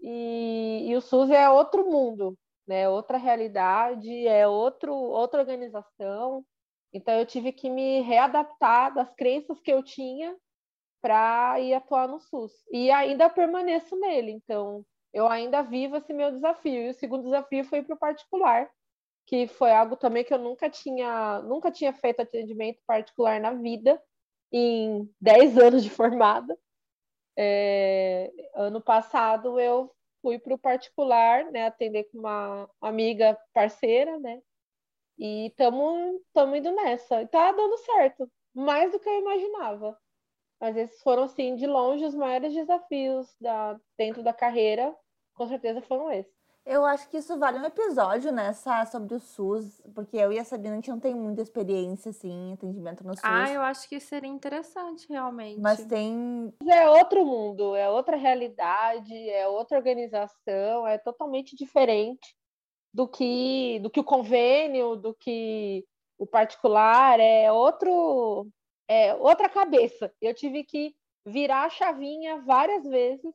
E, e o SUS é outro mundo, né? Outra realidade, é outro, outra organização. Então eu tive que me readaptar das crenças que eu tinha para ir atuar no SUS. E ainda permaneço nele, então eu ainda vivo esse meu desafio. E o segundo desafio foi para o particular, que foi algo também que eu nunca tinha, nunca tinha feito atendimento particular na vida, em 10 anos de formada. É, ano passado eu fui para o particular, né, atender com uma amiga parceira, né, e estamos indo nessa. E tá dando certo, mais do que eu imaginava. Mas esses foram, sim, de longe, os maiores desafios da, dentro da carreira, com certeza foram esses. Eu acho que isso vale um episódio, né, Sá, sobre o SUS, porque eu e a Sabina, a gente não tem muita experiência, assim, em atendimento no SUS. Ah, eu acho que seria interessante, realmente. Mas tem. É outro mundo, é outra realidade, é outra organização, é totalmente diferente do que, do que o convênio, do que o particular, é outro, é outra cabeça. Eu tive que virar a chavinha várias vezes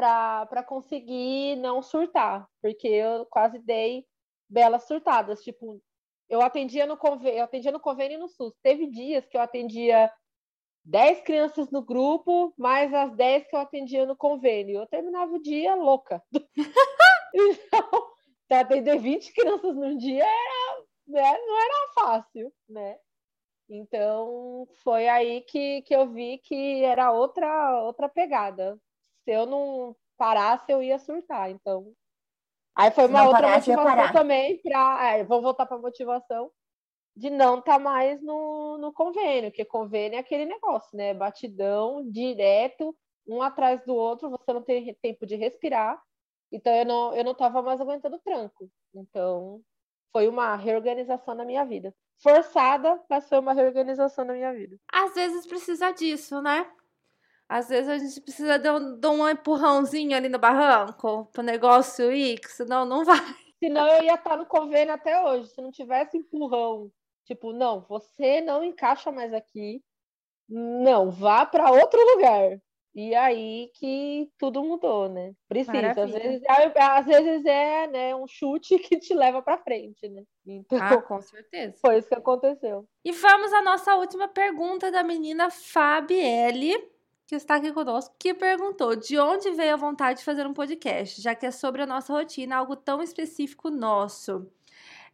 para conseguir não surtar, porque eu quase dei belas surtadas. Tipo, eu atendia no convênio, eu atendia no convênio e no SUS. Teve dias que eu atendia 10 crianças no grupo, mais as 10 que eu atendia no convênio. Eu terminava o dia louca. então, atender 20 crianças num dia era, né, não era fácil, né? Então, foi aí que, que eu vi que era outra outra pegada. Se eu não parasse, eu ia surtar. Então, aí foi uma não outra parasse, motivação também para, é, vamos voltar para a motivação de não estar mais no, no convênio, porque convênio é aquele negócio, né? Batidão, direto, um atrás do outro, você não tem tempo de respirar. Então eu não eu não estava mais aguentando o tranco. Então foi uma reorganização na minha vida. Forçada, mas foi uma reorganização na minha vida. Às vezes precisa disso, né? Às vezes a gente precisa de um, de um empurrãozinho ali no barranco pro negócio ir, que senão não vai. Senão eu ia estar no convênio até hoje. Se não tivesse empurrão, tipo, não, você não encaixa mais aqui. Não, vá para outro lugar. E aí que tudo mudou, né? Precisa. Às vezes, às vezes é né, um chute que te leva para frente, né? Então, Ah, com certeza. foi isso que aconteceu. E vamos à nossa última pergunta da menina Fabielle, que está aqui conosco, que perguntou de onde veio a vontade de fazer um podcast, já que é sobre a nossa rotina, algo tão específico nosso.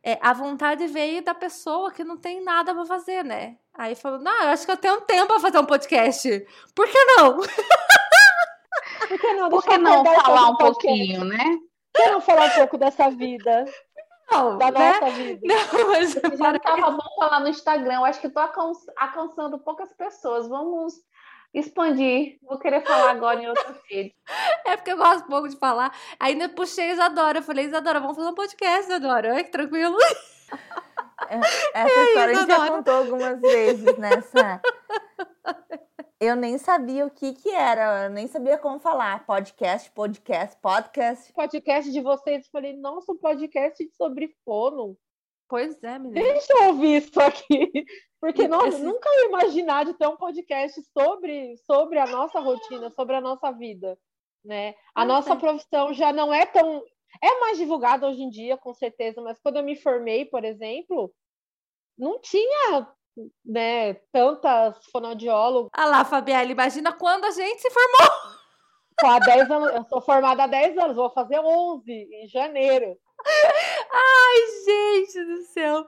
É, a vontade veio da pessoa que não tem nada para fazer, né? Aí falou, não, eu acho que eu tenho tempo para fazer um podcast. Por que não? Por que não, Por que não falar um podcast? pouquinho, né? Por que não falar um pouco dessa vida? Não, Da né? nossa vida? Não, mas Já não tava bom falar no Instagram. Eu acho que tô alcan- alcançando poucas pessoas. Vamos expandir. Vou querer falar agora em outra rede. é porque eu gosto pouco de falar. Ainda puxei a Isadora. Eu falei, Isadora, vamos fazer um podcast, Isadora. Ai, que tranquilo. Essa história a gente já Isadora? contou algumas vezes nessa. Eu nem sabia o que que era, eu nem sabia como falar. Podcast, podcast, podcast. podcast de vocês, eu falei, nossa, um podcast sobre fono. Pois é, menina. Deixa eu ouvir isso aqui. Porque nossa, Esse- nunca ia imaginar de ter um podcast sobre, sobre a nossa rotina, sobre a nossa vida. Né? A Pois nossa é. profissão já não é tão. É mais divulgada hoje em dia, com certeza, mas quando eu me formei, por exemplo, não tinha né, tantas fonoaudiólogos. Ah lá, Fabielle, imagina quando a gente se formou. Pô, Há 10 anos, eu sou formada há 10 anos, vou fazer 11 em janeiro. Ai, gente do céu.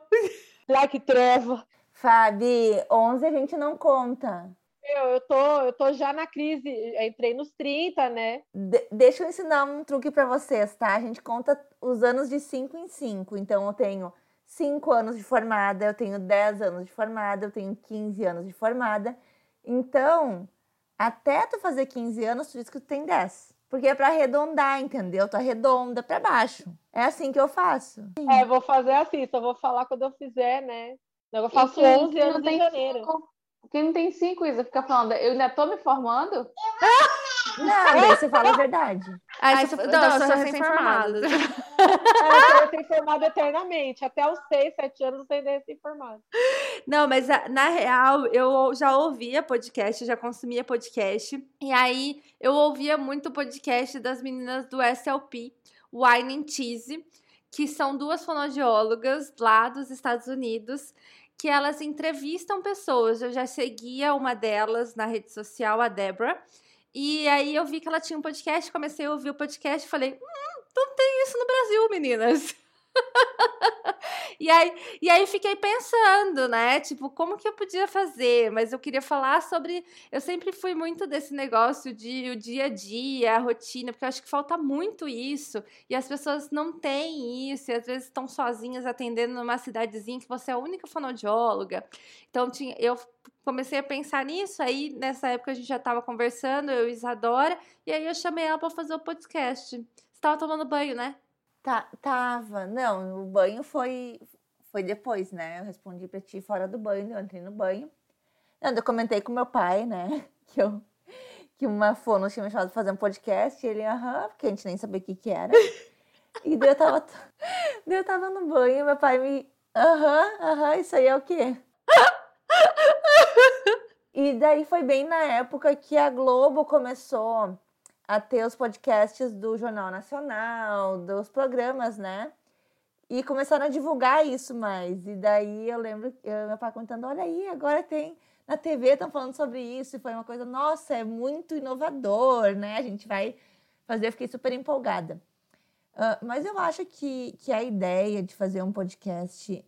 Lá que treva. Fabi, 11 a gente não conta. eu tô, eu tô já na crise, entrei nos 30, né? De- deixa eu ensinar um truque para vocês, tá? A gente conta os anos de 5 em 5. Então, eu tenho 5 anos de formada, eu tenho 10 anos de formada, eu tenho 15 anos de formada. Então, até tu fazer 15 anos, tu diz que tu tem 10. Porque é para arredondar, entendeu? Tu arredonda para baixo. É assim que eu faço. É, vou fazer assim, só vou falar quando eu fizer, né? Eu faço quem- 11 quem não anos em tem janeiro. cinco- Quem não tem cinco, Isa, fica falando, eu ainda tô me formando? Não, daí você fala a verdade. Aí Aí você não, não, eu sou sou recém-formada. É, eu tenho formado eternamente. Até os 6, 7 anos eu tenho recém-formado. Não, mas a- na real, eu já ouvia podcast, já consumia podcast. E aí, eu ouvia muito podcast das meninas do SLP, Wine and Cheese, que são duas fonoaudiólogas lá dos Estados Unidos, que elas entrevistam pessoas. Eu já seguia uma delas na rede social, a Debra. E aí eu vi que ela tinha um podcast, comecei a ouvir o podcast e falei, hum, não tem isso no Brasil, meninas. E aí, e aí fiquei pensando, né? Tipo, como que eu podia fazer? Mas eu queria falar sobre. Eu sempre fui muito desse negócio de o dia a dia, a rotina, porque eu acho que falta muito isso. E as pessoas não têm isso, e às vezes estão sozinhas atendendo numa cidadezinha que você é a única fonoaudióloga. Então, tinha, eu comecei a pensar nisso. Aí, nessa época, a gente já estava conversando, eu e Isadora, e aí eu chamei ela para fazer o podcast. Você estava tomando banho, né? Tá, tava. Não, o banho foi, foi depois, né? Eu respondi pra ti fora do banho, eu entrei no banho. Não, eu comentei com meu pai, né? Que, eu, que uma fono tinha me chamado pra fazer um podcast. E ele, aham, porque a gente nem sabia o que que era. E daí eu tava, daí eu tava no banho meu pai me, aham, aham, isso aí é o quê? E daí foi bem na época que a Globo começou a ter os podcasts do Jornal Nacional, dos programas, né? E começaram a divulgar isso mais. E daí eu lembro eu, meu pai contando: olha aí, agora tem na TV, estão falando sobre isso. E foi uma coisa, nossa, é muito inovador, né? A gente vai fazer. Eu fiquei super empolgada. Uh, mas eu acho que, que a ideia de fazer um podcast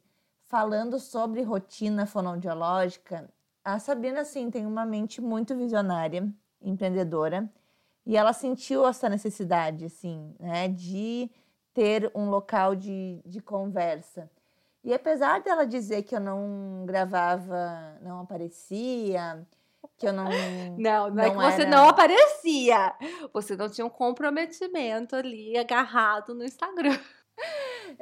falando sobre rotina fonoaudiológica, a Sabrina, assim, tem uma mente muito visionária, empreendedora. E ela sentiu essa necessidade, assim, né, de ter um local de, de conversa. E apesar dela dizer que eu não gravava, não aparecia, que eu não. Não, não, é Não que você era- não aparecia. Você não tinha um comprometimento ali agarrado no Instagram.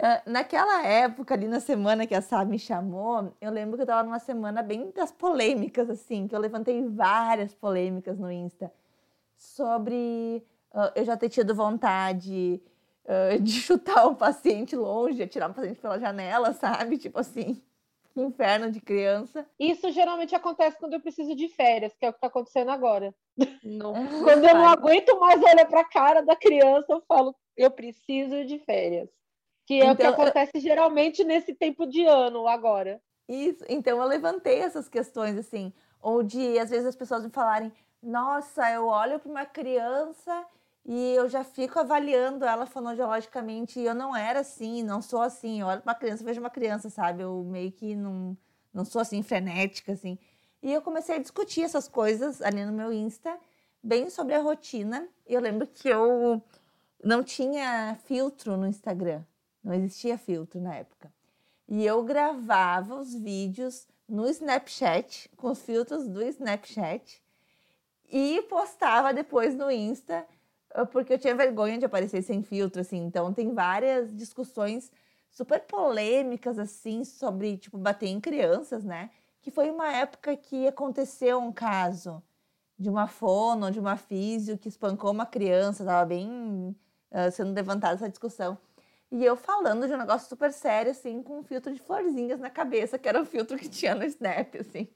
Ah, Naquela época, ali na semana que a Sá me chamou, eu lembro que eu tava numa semana bem das polêmicas, assim, que eu levantei várias polêmicas no Insta sobre ah, eu já ter tido vontade ah, de chutar um paciente longe, atirar um paciente pela janela, sabe? Tipo assim, que inferno de criança. Isso geralmente acontece quando eu preciso de férias, que é o que tá acontecendo agora. Não. Quando eu não aguento mais olhar pra cara da criança, eu falo, eu preciso de férias. Que é o que Então, eu- acontece geralmente nesse tempo de ano agora. Isso, então eu levantei essas questões assim, ou de às vezes as pessoas me falarem, nossa, eu olho para uma criança e eu já fico avaliando ela fonoaudiologicamente, e eu não era assim, não sou assim, eu olho para uma criança, vejo uma criança, sabe? Eu meio que não, não sou assim frenética assim. E eu comecei a discutir essas coisas ali no meu Insta, bem sobre a rotina. E eu lembro que eu não tinha filtro no Instagram, não existia filtro na época. E eu gravava os vídeos no Snapchat, com os filtros do Snapchat, e postava depois no Insta, ah, porque eu tinha vergonha de aparecer sem filtro, assim. Então, tem várias discussões super polêmicas, assim, sobre, tipo, bater em crianças, né? Que foi uma época que aconteceu um caso de uma fono, de uma físio que espancou uma criança, tava bem ah, sendo levantada essa discussão. E eu falando de um negócio super sério, assim, com um filtro de florzinhas na cabeça, que era o filtro que tinha no Snap, assim.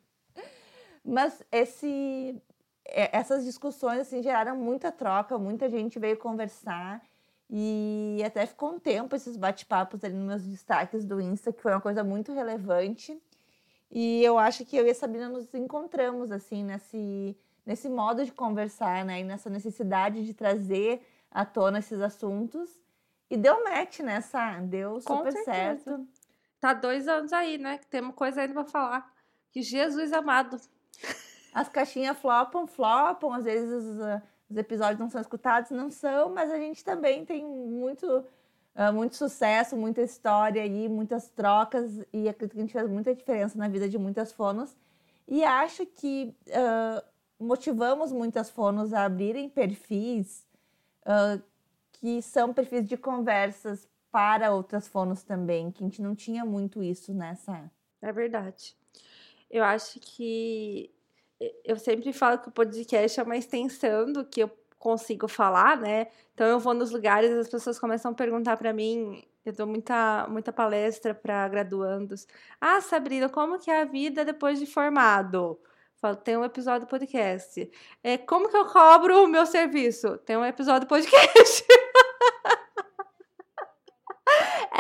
Mas esse, essas discussões, assim, geraram muita troca, muita gente veio conversar. E até ficou um tempo esses bate-papos ali nos meus destaques do Insta, que foi uma coisa muito relevante. E eu acho que eu e a Sabrina nos encontramos, assim, nesse, nesse modo de conversar, né? E nessa necessidade de trazer à tona esses assuntos. E deu match nessa, deu Com super certo. Tá dois anos aí, né? Que temos coisa ainda pra falar. Que Jesus amado. As caixinhas flopam, flopam, às vezes os, uh, os episódios não são escutados, não são, mas a gente também tem muito, uh, muito sucesso, muita história aí, muitas trocas, e acredito que a gente fez muita diferença na vida de muitas fonos. E acho que uh, motivamos muitas fonos a abrirem perfis que são perfis de conversas para outras fonos também, que a gente não tinha muito isso nessa. É verdade. Eu acho que eu sempre falo que o podcast é uma extensão do que eu consigo falar, né? Então eu vou nos lugares, as pessoas começam a perguntar para mim, eu dou muita muita palestra para graduandos. Ah, Sabrina, como que é a vida depois de formado? Falo, tem um episódio do podcast. É, como que eu cobro o meu serviço? Tem um episódio do podcast.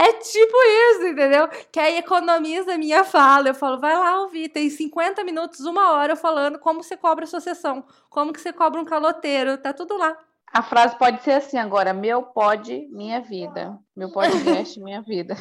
É tipo isso, entendeu? Que aí economiza a minha fala. Eu falo, vai lá ouvir. Tem 50 minutos, uma hora eu falando como você cobra a sua sessão, como que você cobra um caloteiro, tá tudo lá. A frase pode ser assim agora: meu pode, minha vida. Meu podcast, minha vida.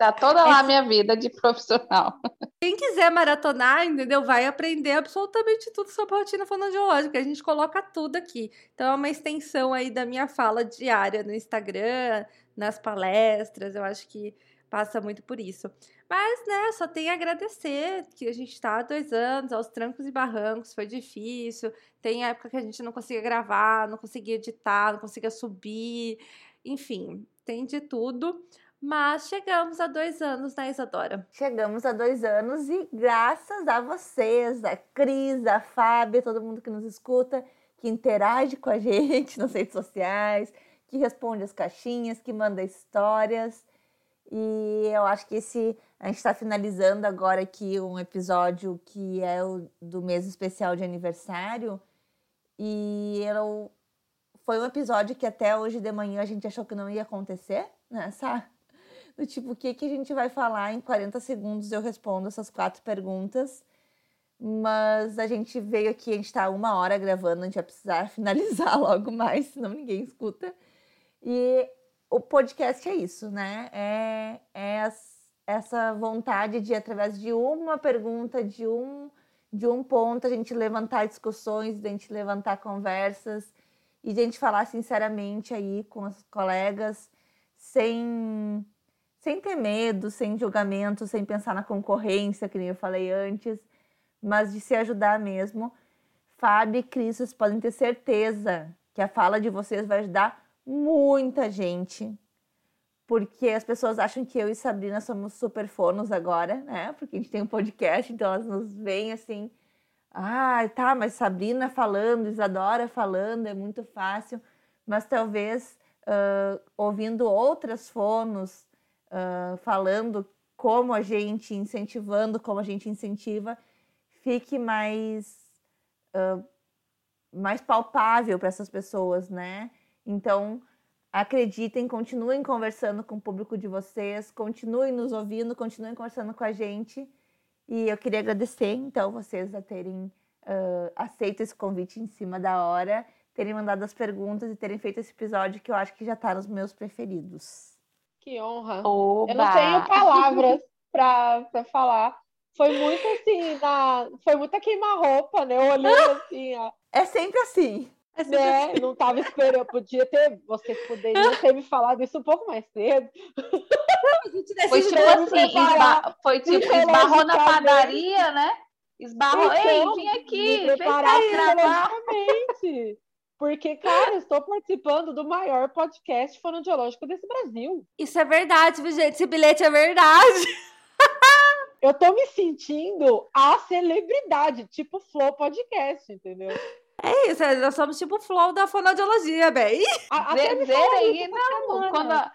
Tá toda lá a minha vida de profissional. Quem quiser maratonar, entendeu? Vai aprender absolutamente tudo sobre rotina fonoaudiológica. A gente coloca tudo aqui. Então é uma extensão aí da minha fala diária no Instagram, nas palestras, eu acho que passa muito por isso. Mas, né, só tenho a agradecer que a gente está há dois anos, aos trancos e barrancos, foi difícil. Tem época que a gente não conseguia gravar, não conseguia editar, não conseguia subir, enfim, tem de tudo. Mas chegamos a dois anos, né, Isadora? Chegamos a dois anos e graças a vocês, a Cris, a Fábio, todo mundo que nos escuta, que interage com a gente nas redes sociais, que responde as caixinhas, que manda histórias. E eu acho que esse. A gente está finalizando agora aqui um episódio que é o do mês especial de aniversário. E eu, foi um episódio que até hoje de manhã a gente achou que não ia acontecer, né? Sabe? Do tipo, o que, que a gente vai falar em 40 segundos? Eu respondo essas quatro perguntas. Mas a gente veio aqui, a gente está uma hora gravando, a gente vai precisar finalizar logo mais, senão ninguém escuta. E o podcast é isso, né? É, é essa vontade de, através de uma pergunta, de um, de um ponto, a gente levantar discussões, de a gente levantar conversas e de a gente falar sinceramente aí com os colegas, sem, sem ter medo, sem julgamento, sem pensar na concorrência, que nem eu falei antes, mas de se ajudar mesmo. Fábio e Cris, vocês podem ter certeza que a fala de vocês vai ajudar muita gente, porque as pessoas acham que eu e Sabrina somos super fonos agora, né? Porque a gente tem um podcast, então elas nos veem assim, ah, tá, mas Sabrina falando, Isadora falando, é muito fácil, mas talvez uh, ouvindo outras fonos uh, falando como a gente, incentivando como a gente incentiva, fique mais, uh, mais palpável para essas pessoas, né? Então, acreditem, continuem conversando com o público de vocês, continuem nos ouvindo, continuem conversando com a gente. E eu queria agradecer, então, vocês a terem uh, aceito esse convite em cima da hora, terem mandado as perguntas e terem feito esse episódio que eu acho que já está nos meus preferidos. Que honra! Oba. Eu não tenho palavras para falar. Foi muito assim, na... foi muita queima-roupa, né? Olhando assim, ó. É sempre assim. É né? Não estava esperando, podia ter, você poderia ter me falado isso um pouco mais cedo. Foi tipo assim, esba... foi tipo, esbarrou na padaria, né? Esbarrou, então, ei, vim aqui, vem cá gravar. Porque, cara, estou participando do maior podcast fonoaudiológico desse Brasil. Isso é verdade, viu, gente? Esse bilhete é verdade. Eu tô me sentindo a celebridade, tipo Flow Podcast, entendeu? É isso, nós somos tipo o flow da fonoaudiologia, bem. Ver aí, não, quando a,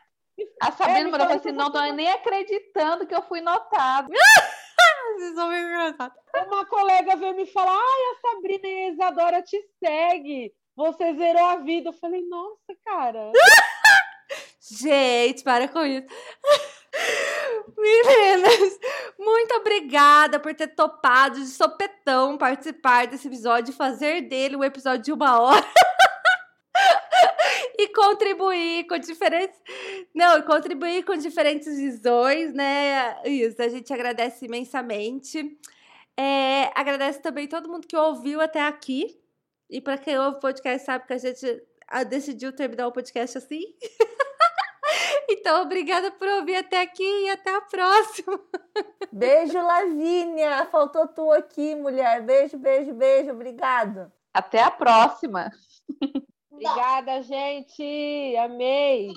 a Sabrina é, falou assim, não tô nem acreditando que eu fui notada. Vocês são meio engraçados. Uma colega veio me falar, ai, a Sabrina e a Isadora te segue. Você zerou a vida. Eu falei, nossa, cara. Gente, para com isso. Meninas, muito obrigada por ter topado de sopetão participar desse episódio e fazer dele um episódio de uma hora. e contribuir com diferentes. Não, contribuir com diferentes visões, né? Isso, a gente agradece imensamente. É, agradece também todo mundo que ouviu até aqui. E para quem ouve o podcast sabe que a gente ah, decidiu terminar o podcast assim. então, obrigada por ouvir até aqui e até a próxima. Beijo, Lavínia. Faltou tu aqui, mulher. Beijo, beijo, beijo. Obrigado. Até a próxima. Obrigada, gente. Amei.